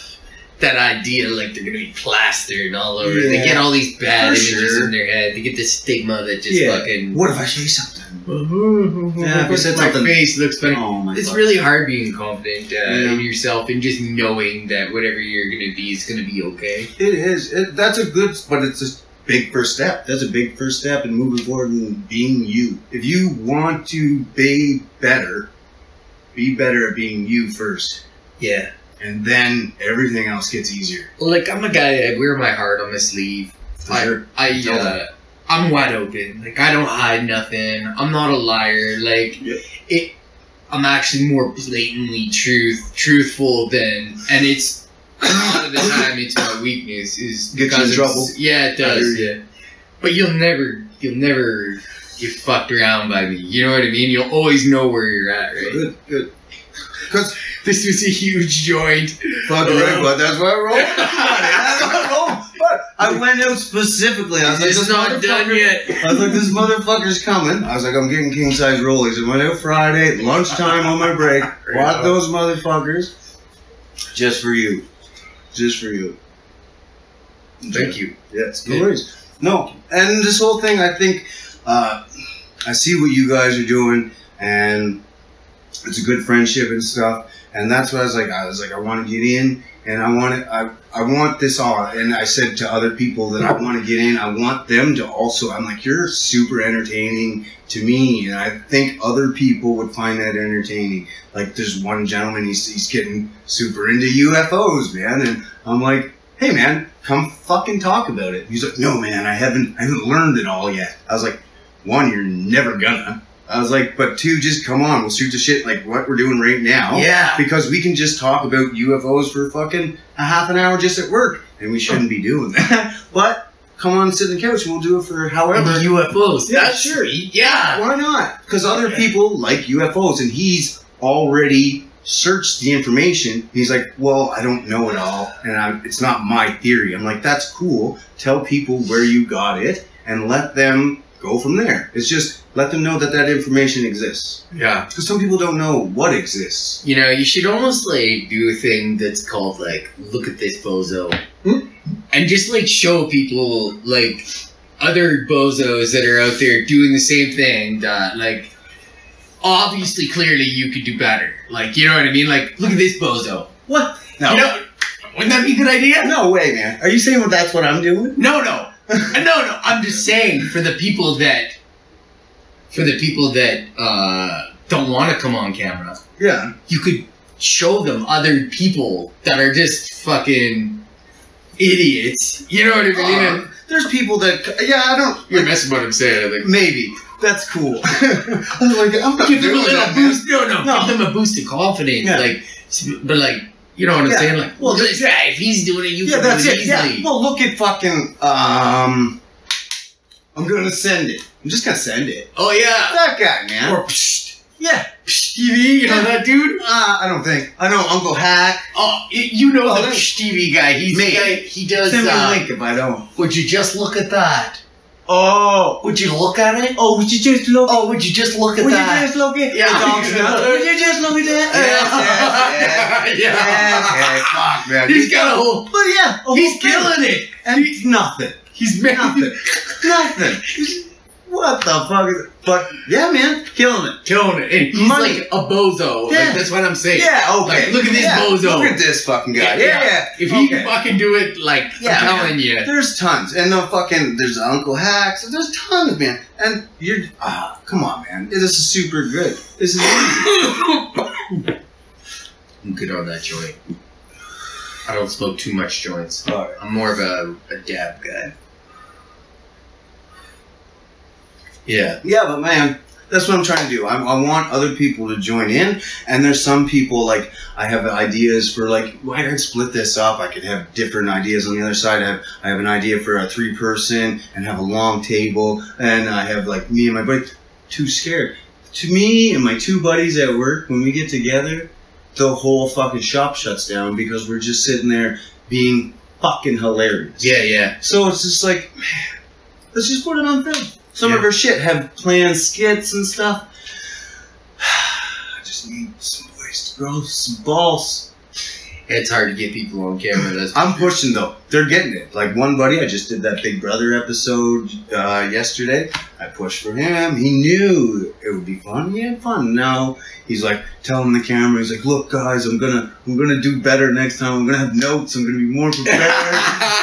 that idea like they're gonna be plastered all over. They get all these bad For images sure. in their head. They get this stigma that just Yeah. fucking. What if I say something? Yeah, if you said my something- face looks funny. Oh my It's fuck. really hard being confident uh, Yeah. in yourself and just knowing that whatever you're gonna be is gonna be okay. It is. It, that's a good, but it's a big first step. That's a big first step in moving forward and being you. If you want to be better, be better at being you first, Yeah. And then everything else gets easier. Like I'm a guy. I wear my heart on my sleeve. I, sure. I uh, I'm wide open. Like I don't hide nothing. I'm not a liar. Like Yeah. it. I'm actually more blatantly truth truthful than, and it's a lot of the time it's my weakness is Gets you in trouble. Yeah, it does. Yeah, but you'll never you'll never get fucked around by me. You know what I mean? You'll always know where you're at, right? Good, good. Because This was a huge joint. fuck right, but that's why I roll. that's why I. But I went out specifically. I was like, It's this not done yet. I was like, this motherfucker's coming. I was like, I'm getting king size rollies. I went out Friday, lunchtime on my break. Bought those motherfuckers just for you. Just for you. Thank you. Yes, no worries. No, and this whole thing, I think, uh, I see what you guys are doing, and it's a good friendship and stuff. And that's what I was like. I was like, I want to get in, and I want to, I, I want this all. And I said to other people that I want to get in. I want them to also. I'm like, you're super entertaining to me, and I think other people would find that entertaining. Like, there's one gentleman, he's he's getting super into UFOs, man, and I'm like, hey, man, come fucking talk about it. He's like, no, man, I haven't, I haven't learned it all yet. I was like, one, you're never gonna. I was like, but two, just come on, we'll shoot the shit like what we're doing right now. Yeah. Because we can just talk about UFOs for fucking a half an hour just at work, and we shouldn't be doing that. but come on, sit on the couch, and we'll do it for however. the UFOs. Yeah, That's sure. Yeah. Why not? Because other people like UFOs, and he's already searched the information. He's like, well, I don't know it all, and I, it's not my theory. I'm like, that's cool. Tell people where you got it, and let them go from there. It's just let them know that that information exists. Yeah. Because some people don't know what exists. You know, you should almost like do a thing that's called like, look at this bozo, Hmm? and just like show people like other bozos that are out there doing the same thing. That like, obviously, clearly, you could do better. Like, you know what I mean? Like, look at this bozo. What? No. You know, wouldn't that be a good idea? No way, man. Are you saying well, that's what I'm doing? No, no, no, no. I'm just saying for the people that, for the people that uh, don't want to come on camera. Yeah. you could show them other people that are just fucking idiots. You know what I mean? And Uh, there's people that, yeah, I don't. you're messing with what I'm saying. Like, Maybe. That's cool. I was like, I'm give them a little man. boost. No, no, No. give them a boost of confidence. Yeah. Like, but like, you know what I'm Yeah. saying? Like, Well, this guy, if he's doing it, you Yeah, can that's do it. it Yeah. easily. Well, look at fucking. Um, I'm gonna send it. I'm just gonna send it. Oh yeah. That guy, man. Or psh, yeah. psh TV. You know that dude? Uh, I don't think. I know Uncle Hack. Oh, you know Oh, the that- psh TV guy. He's Me. the guy. He does. Send me a Uh, link if I don't. would you just look at that? Oh, Would you look at it? oh, would you just look? Oh, would you just look at would that? Would you just look at Yeah. the dog's? Would you just look at that? Yes, yes, yeah. Okay, fuck, man. He's got a whole. But yeah, a He's killing it. and nothing. He's Nothing. Nothing. What the fuck is it? But yeah, man, killing it. killing it. And he's Money. like a bozo. Yeah. Like, that's what I'm saying. Yeah, okay. Like, look at this yeah, bozo. Look at this fucking guy. Yeah, Yeah, yeah. If he Okay. can fucking do it, like Yeah, I'm telling you, There's tons, and the fucking there's Uncle Hacks. There's tons, man. And you're ah, come on, man. This is super good. This is easy. I'm good on that joint. I don't smoke too much joints. Alright. I'm more of a, a dab guy. Yeah. Yeah, but man, that's what I'm trying to do. I, I want other people to join in, and there's some people like I have ideas for like why well, I split this up. I could have different ideas on the other side. I have I have an idea for a three person and have a long table, and I have like me and my buddy. Too scared. To me and my two buddies at work, when we get together, the whole fucking shop shuts down because we're just sitting there being fucking hilarious. Yeah, yeah. So it's just like, man, let's just put it on film. Some of her shit have planned skits and stuff. I just need some ways to grow some balls. It's hard to get people on camera. That's I'm pushing though. They're getting it. Like one buddy, I just did that Big Brother episode uh, yesterday. I pushed for him. He knew it would be fun. He had fun. Now he's like telling the camera. He's like, "Look, guys, I'm gonna, I'm gonna do better next time. I'm gonna have notes. I'm gonna be more prepared."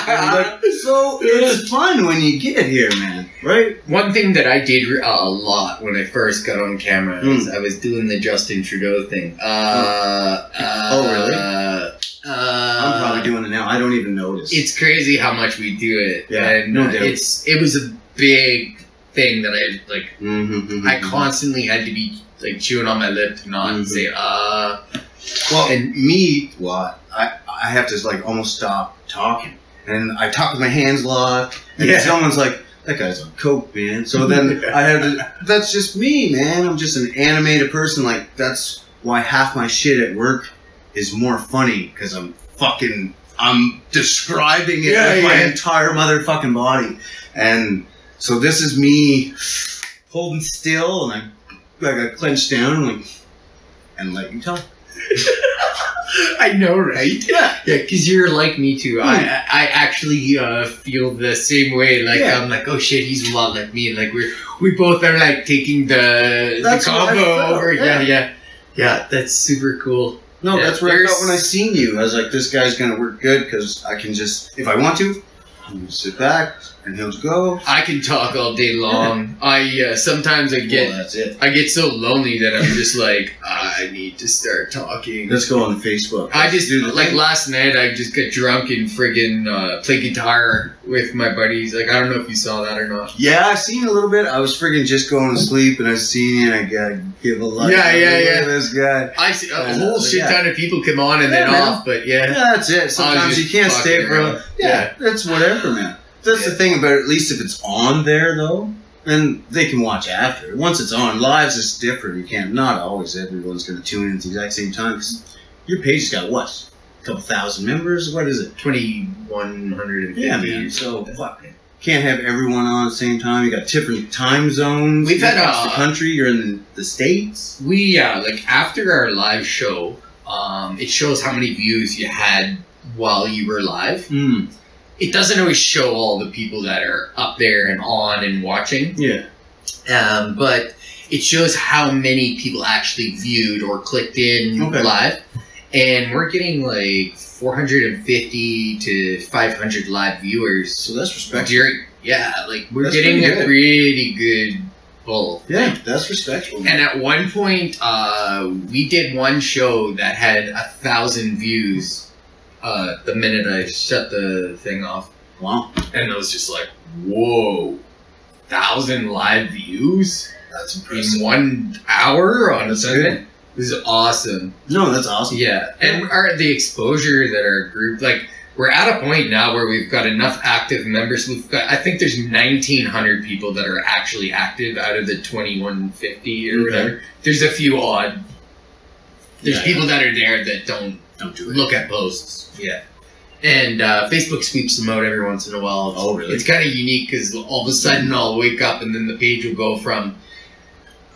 I'm like, so it's fun when you get here, man. Right? One thing that I did uh, a lot when I first got on camera Hmm. is I was doing the Justin Trudeau thing. Uh, uh, Oh, really? Uh, I'm probably doing it now. I don't even notice. It's crazy how much we do it. Yeah, and no doubt. it's it was a big thing that I like. Mhm, I mhm, mhm. constantly had to be like chewing on my lip to not Mhm. say uh. Well, and me, what I I have to like almost stop talking, and I talk with my hands locked, and Yeah. someone's like, "That guy's on coke, man." So then I have to. That's just me, man. I'm just an animated person. Like that's why half my shit at work is more funny because I'm fucking. I'm describing it Yeah, with my entire motherfucking body, and so this is me holding still, and I I got clenched down, like, and let you talk. I know, right? Yeah. Yeah, because you're like me too. I I actually uh, feel the same way. Like Yeah. I'm like, oh shit, he's a lot like me. Like we're we both are like taking the That's the combo over. yeah. Yeah, yeah, yeah. That's super cool. No, Yeah, that's what I felt when I seen you. I was like, this guy's gonna work good because I can just, if I want to, sit back and he'll go. I can talk all day long. I uh, sometimes I get well, that's it. I get so lonely that I'm just like I need to start talking. Let's go on Facebook. I just Do like thing. last night. I just got drunk and friggin' uh, play guitar with my buddies. Like I don't know if you saw that or not. Yeah, I seen a little bit. I was friggin' just going to sleep and I seen and I gotta give a like. Yeah, yeah, yeah. this guy. I see a Uh, whole shit yeah. ton of people come on and Yeah, then man. off, but yeah. Yeah, that's it. Sometimes you can't stay for. Yeah, Yeah. that's whatever, man. That's the thing about it, at least if it's on there though, then they can watch after. Once it's on, lives is different. You can't. Not always everyone's gonna tune in at the exact same time. 'cause your page's got what? A couple thousand members. What is it? Twenty one hundred and fifty. Yeah, man. So fuck. Can't have everyone on at the same time. You got different time zones. We've had, across uh, the country. You're in the, states. We yeah, like after our live show, um, it shows how many views you had while you were live. Mm. It doesn't always show all the people that are up there and on and watching, Yeah. um, but it shows how many people actually viewed or clicked in Okay. live. And we're getting like 450 to 500 live viewers So that's respectful. during. Yeah, like we're That's getting pretty a pretty good pull. Yeah, that's respectful. And at one point, uh, we did one show that had a thousand views. Uh, the minute I shut the thing off, wow, and I was just like, "Whoa, thousand live views that's impressive. in one hour on a segment." This is awesome. No, that's awesome. Yeah, and our the exposure that our group like. We're at a point now where we've got enough active members. We've got, I think there's 1,900 people that are actually active out of the 2,150 or Okay. whatever. There's a few odd. There's Yeah, people that are there that don't Don't do it. look at posts. Yeah. and uh, Facebook sweeps them out every once in a while. It's, Oh, really? It's kind of unique because all of a sudden I'll wake up and then the page will go from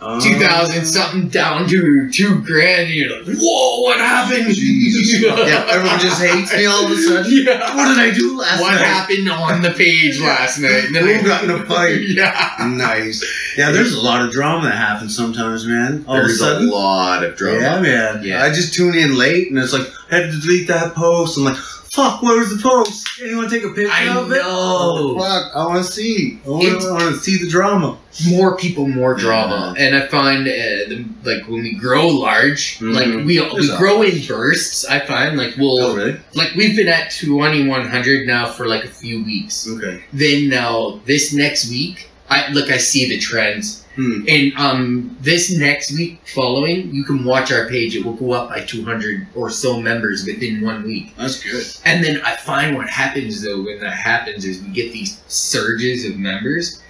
Oh. two thousand something down to two grand. And you're like, whoa, what happened? Jesus. Yeah, everyone just hates me all of a sudden. Yeah. What did I do last What night? What happened on the page last night? And then Who I- got in a fight? Yeah. Nice. Yeah, there's a lot of drama that happens sometimes, man. All There's of a sudden. a lot of drama. Yeah, man. Yeah. I just tune in late and it's like, I had to delete that post. I'm like, fuck, where was the post? Anyone take a picture I of it? know. Oh, fuck, I want to see. I It's- want to see the drama. more people, more drama, and I find uh, the, like when we grow large, Mhm. like we There's we a- grow in bursts. I find like we'll Oh, really? like we've been at twenty one hundred now for like a few weeks. Okay. Then now this next week, I look I see the trends, Hmm. and um this next week following, you can watch our page. It will go up by two hundred or so members within one week. That's good. And then I find what happens though when that happens is we get these surges of members.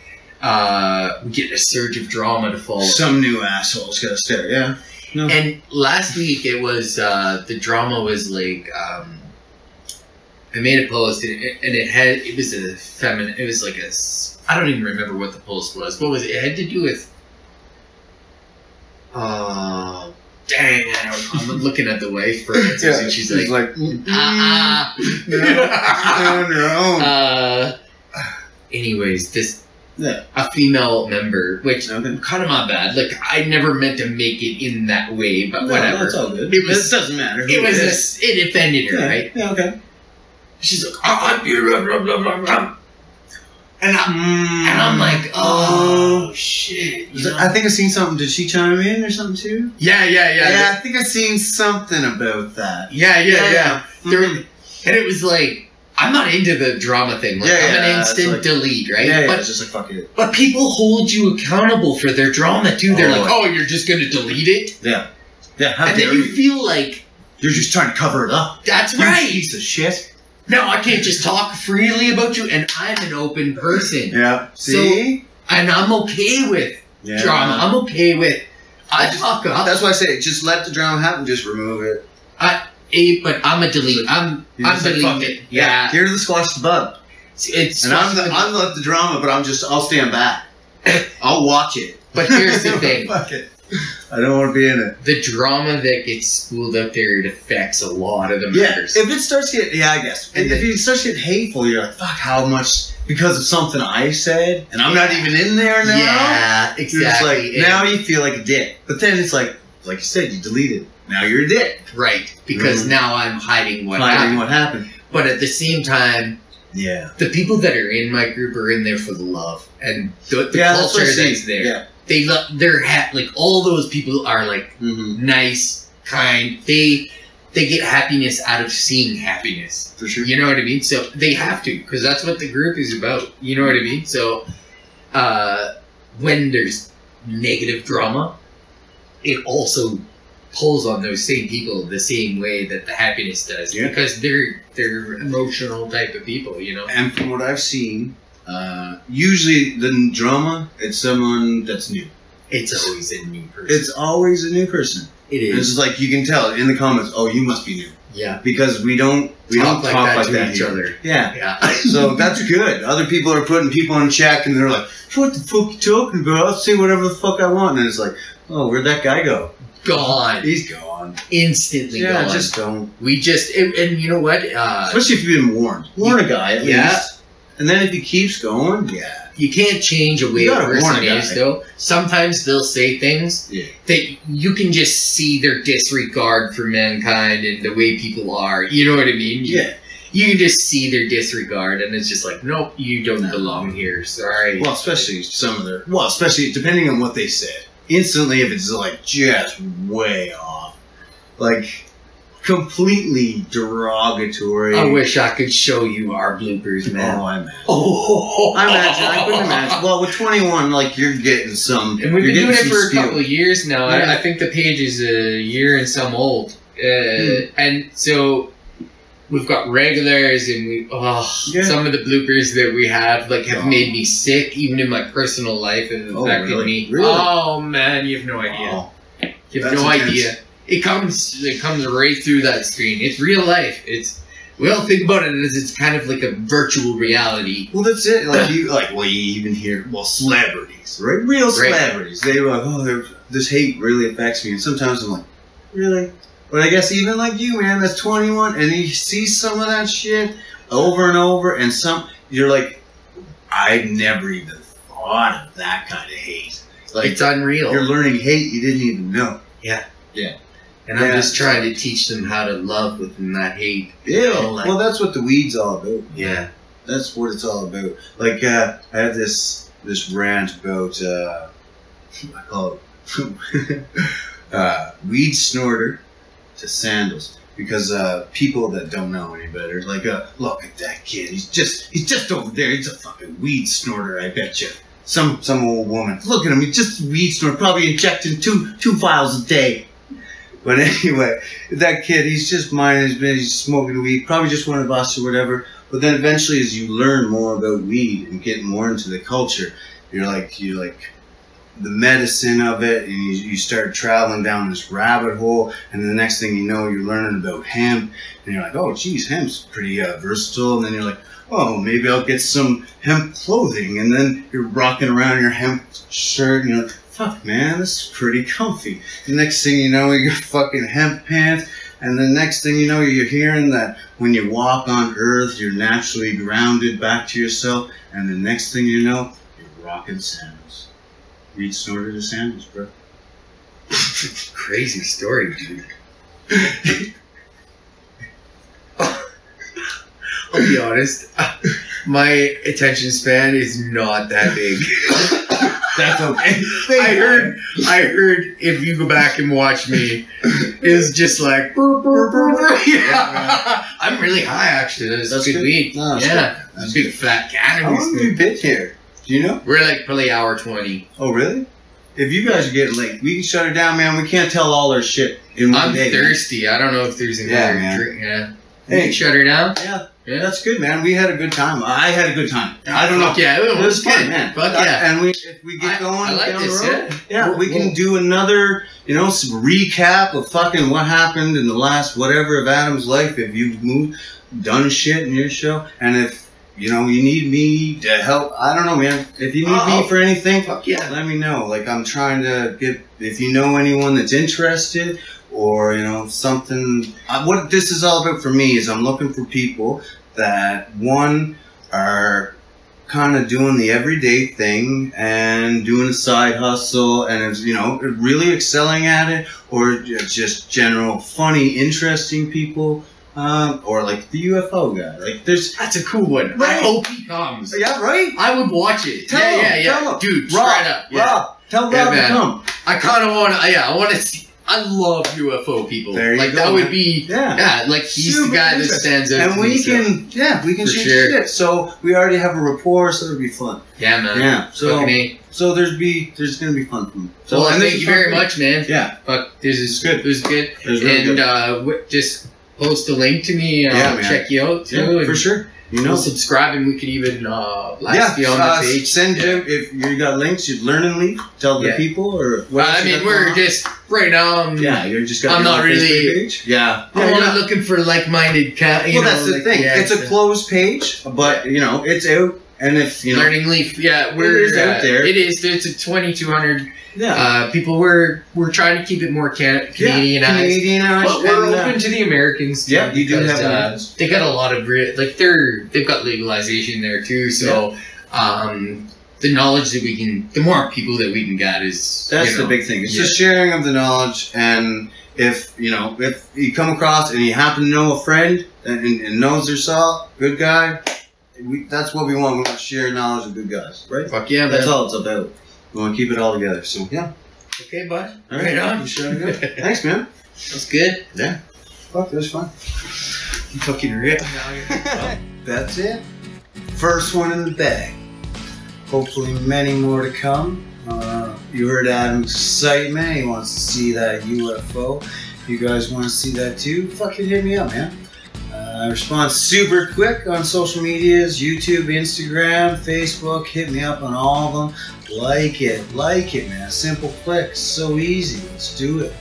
Uh, we get a surge of drama to follow. Some new assholes gonna stare, yeah. No. and last week it was uh, the drama was like um, I made a post and it, and it had it was a feminine. It was like a I don't even remember what the post was. What was it? It had to do with. Uh, dang! I don't, I'm looking at the wife for answers and she's like, like, ah, You're on your own. Uh, anyways, this Yeah. a female member, which Okay. kind of my bad. Like I never meant to make it in that way, but whatever. That's all good. It was- it doesn't matter. who It was a it offended her, yeah. right? Yeah, okay. She's like, oh, I'm blah, blah, blah, blah, blah. and I, and I'm like, oh shit. you know? I think I've seen something. Did she chime in or something too? yeah, yeah, yeah, Yeah, I think I've seen something about that. yeah, yeah, yeah. There- Mhm. and it was like, I'm not into the drama thing. Like, Yeah, I'm yeah, an instant like- delete, right? Yeah, yeah, but it's just like fuck it. But people hold you accountable for their drama too. They're Oh. like, "Oh, you're just going to delete it," Yeah, yeah. How and dare then you you? feel like You're just trying to cover it up. that's You right. Piece of shit. Now I can't just talk freely about you, and I'm an open person, Yeah. So- See. and I'm okay with yeah. drama. I'm okay with I fuck up, That's why I say just let the drama happen. Just remove it. eh, but I'm a delete. I'm You're I'm just like, deleting it. Yeah, Here to the squash the bud. it's And I'm the, I'm the, the drama, but I'm just I'll stand back. I'll watch it. But here's the thing. I don't want to be in it. the drama that gets spooled up there. It affects a lot of the Yeah, members. if it starts getting, yeah, I guess. And if it starts getting hateful, you're like, fuck, how much because of something I said, and I'm not even in there now. yeah, exactly. like now you feel like a dick, but then it's like, like you said, you deleted. Now you're a dick. Right, because Mhm. now I'm hiding what Finding happened. what happened. But at the same time, Yeah. the people that are in my group are in there for the love and the, the yeah, culture I that's there. Yeah. They love. their hat. like all those people are like Mm-hmm. nice, kind. They they get happiness out of seeing happiness. For sure. You know what I mean? So they have to because that's what the group is about. You know what I mean? So uh, when there's negative drama, it also pulls on those same people the same way that the happiness does Yeah. because they're they're emotional type of people. You know? And from what I've seen, uh, usually the drama, it's someone that's new. It's always a new person. It's always a new person. it And it's is. like you can tell in the comments, oh, you must be new Yeah. because we don't we Talk don't like talk that like to that each other. Yeah. Yeah. So that's good. Other people are putting people in check, and they're like, "What the fuck you talking about? I'll say whatever the fuck I want." And it's like, "Oh, where'd that guy go? Gone. He's gone." Instantly Yeah, gone. just don't. we just and, and you know what? Uh, Especially if you've been warned. Warn a guy at Yeah. least. And then if he keeps going, yeah. you can't change a way You a person is though. Sometimes they'll say things Yeah. that you can just see their disregard for mankind and the way people are. You know what I mean? You- Yeah. You can just see their disregard and it's just like, nope, you don't No. belong here. Sorry. Well, especially some of their. Well, especially depending on what they said. Instantly, if it's like just way off, like completely derogatory. I wish I could show you our bloopers, man. Oh, I imagine. Oh, I imagine. I couldn't imagine. Well, with 21, like you're getting some. And we've been doing it for a couple of years now. Yeah. I, I think the page is a year and some old. Uh, And so we've got regulars and we, oh, Yeah. some of the bloopers that we have like have Oh. made me oh. sick, even in my personal life, have Oh, affected really? me. Really? Oh man, you have no idea. Oh, You have That's no intense. idea. It comes, it comes right through that screen. It's real life. It's we all think about it as it's kind of like a virtual reality. Well, that's it. Like you, like well, you even hear well, celebrities, right? Real Right. celebrities. They were like, oh, this hate really affects me, and sometimes I'm like, really? But I guess even like you, man, that's 21, and you see some of that shit over and over, and some you're like, I've never even thought of that kind of hate. Like it's unreal. you're learning hate you didn't even know. Yeah. Yeah. And I'm just trying to teach them how to love within that hate. Yeah. like- well, that's what the weed's all about. Yeah. That's what it's all about. Like uh, I had this this rant about uh, I call it uh, weed snorter to sandals because uh, people that don't know any better, like uh, look at that kid. He's just he's just over there. He's a fucking weed snorter. I bet you. Some some old woman. Look at him. He's just weed snorter. Probably injecting two two vials a day. But anyway, that kid, he's just minding his business. He's smoking weed. Probably just one of us or whatever. But then eventually, as you learn more about weed and get more into the culture, you're like you're like the medicine of it, and you, you start traveling down this rabbit hole. And the next thing you know, you're learning about hemp, and you're like, oh, geez, hemp's pretty uh, versatile. And then you're like, oh, maybe I'll get some hemp clothing. And then you're rocking around in your hemp shirt, and you're like, fuck, man, this is pretty comfy. The next thing you know, you got fucking hemp pants. And the next thing you know, you're hearing that when you walk on earth, you're naturally grounded back to yourself. And the next thing you know, you're rocking sandals. Reed snorted to sandwich, bro. Crazy story, dude. I'll be honest. My attention span is not that big. That's okay. I heard. I heard. If you go back and watch me, is just like. "Brr, brr, brr, brr." Yeah, I'm really high actually. That's, That's good, good. weed. No, yeah, That's big fat How long have cannabis. you been here? Do you know? We're like probably hour twenty. Oh, really? If you guys are getting late, we can shut it down, man. We can't tell all our shit in one I'm day. thirsty. I don't know if there's another Yeah, man. drink. Yeah. Hey. Hey, shut her down. Yeah, Yeah. that's good, man. We had a good time. I had a good time. I don't know. Yeah, it It was, was good, fun, man. Fuck uh, yeah. And we, if we get I- going I like down this, the road, yeah. yeah, we can do another, you know, some recap of fucking what happened in the last whatever of Adam's life. If you've moved, done shit in your show, and if you know you need me to help, I don't know, man. If you need Oh. me for anything, Fuck yeah. let me know. Like I'm trying to get if you know anyone that's interested or you know something. Uh, what this is all about for me is I'm looking for people that one are kind of doing the everyday thing and doing a side hustle and is you know really excelling at it or just general funny interesting people um, or like the UFO guy like there's That's a cool one. I Right. hope he comes. yeah right I would watch it. Tell yeah, him, yeah, yeah. tell him. Dude, Rob, straight up. Yeah. Rob tell Yeah, Rob to come I kind of want to. Yeah, I want to see. I love UFO people. There you like go, that would be. yeah Yeah, like he's Super the guy that stands out. and to we can yeah we can For shoot sure. shit so we already have a rapport so it'll be fun Yeah, man. yeah so so there's be there's gonna be fun so well, and thank you very much, man. yeah Fuck, this is It's good. It was good. it was really and good. uh, just post a link to me. Uh, Yeah, man. check you out too. yeah for sure you We'll know subscribe and we could even uh, blast yeah, you on uh, the page. send Yeah. you if you got links. You'd learn and leave. Tell the Yeah. people or what I mean, we're just right now. I'm, yeah. You're just got I'm not really- page. Yeah, I'm yeah. only not- looking for like-minded. Ca- well, know, that's the like, thing. it's a closed page, but you know it's out. And if you know, Learning Leaf, yeah, we're is out uh, there. It is. It's a 2,200 yeah, uh, people. We're we're trying to keep it more can- Canadianized, Canadian but we're and, uh, open to the Americans. Too yeah, you do have uh, They got a lot of re- like they're they've got legalization there too. So um, the knowledge that we can, the more people that we can get is That's you know, the big thing. It's yeah. the sharing of the knowledge, and if you know, if you come across and you happen to know a friend and, and, and knows their saw, good guy. We, that's what we want. We want to share knowledge of good guys, right? Fuck yeah, That's man. all it's about. We want to keep it all together. So yeah, Okay, bud. all Right on. You sure. Thanks, man. That's good. Yeah. Fuck, that was fun. Fucking rip. That's it. First one in the bag. Hopefully, many more to come. Uh, you heard Adam's excitement. He wants to see that UFO. If you guys want to see that too, fucking hit me up, man. Uh, I respond super quick on social medias YouTube, Instagram, Facebook. Hit me up on all of them. Like it, like it, man. Simple click, so easy. Let's do it.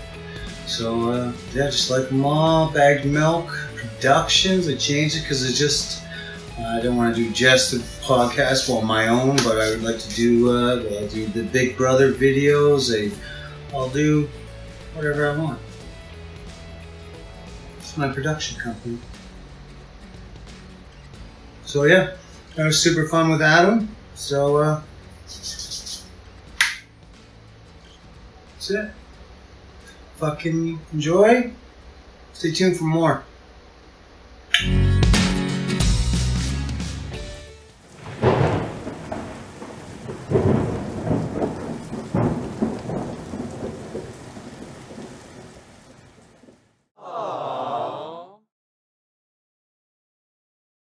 So uh, yeah, just like all. Bagged Milk Productions. I changed it because it's just uh, I don't want to do just a podcast well my own, but I would like to do uh, I'll do the Big Brother videos. I'll do whatever I want. It's my production company. So yeah, that was super fun with Adam. So uh, that's it. Fucking enjoy. Stay tuned for more.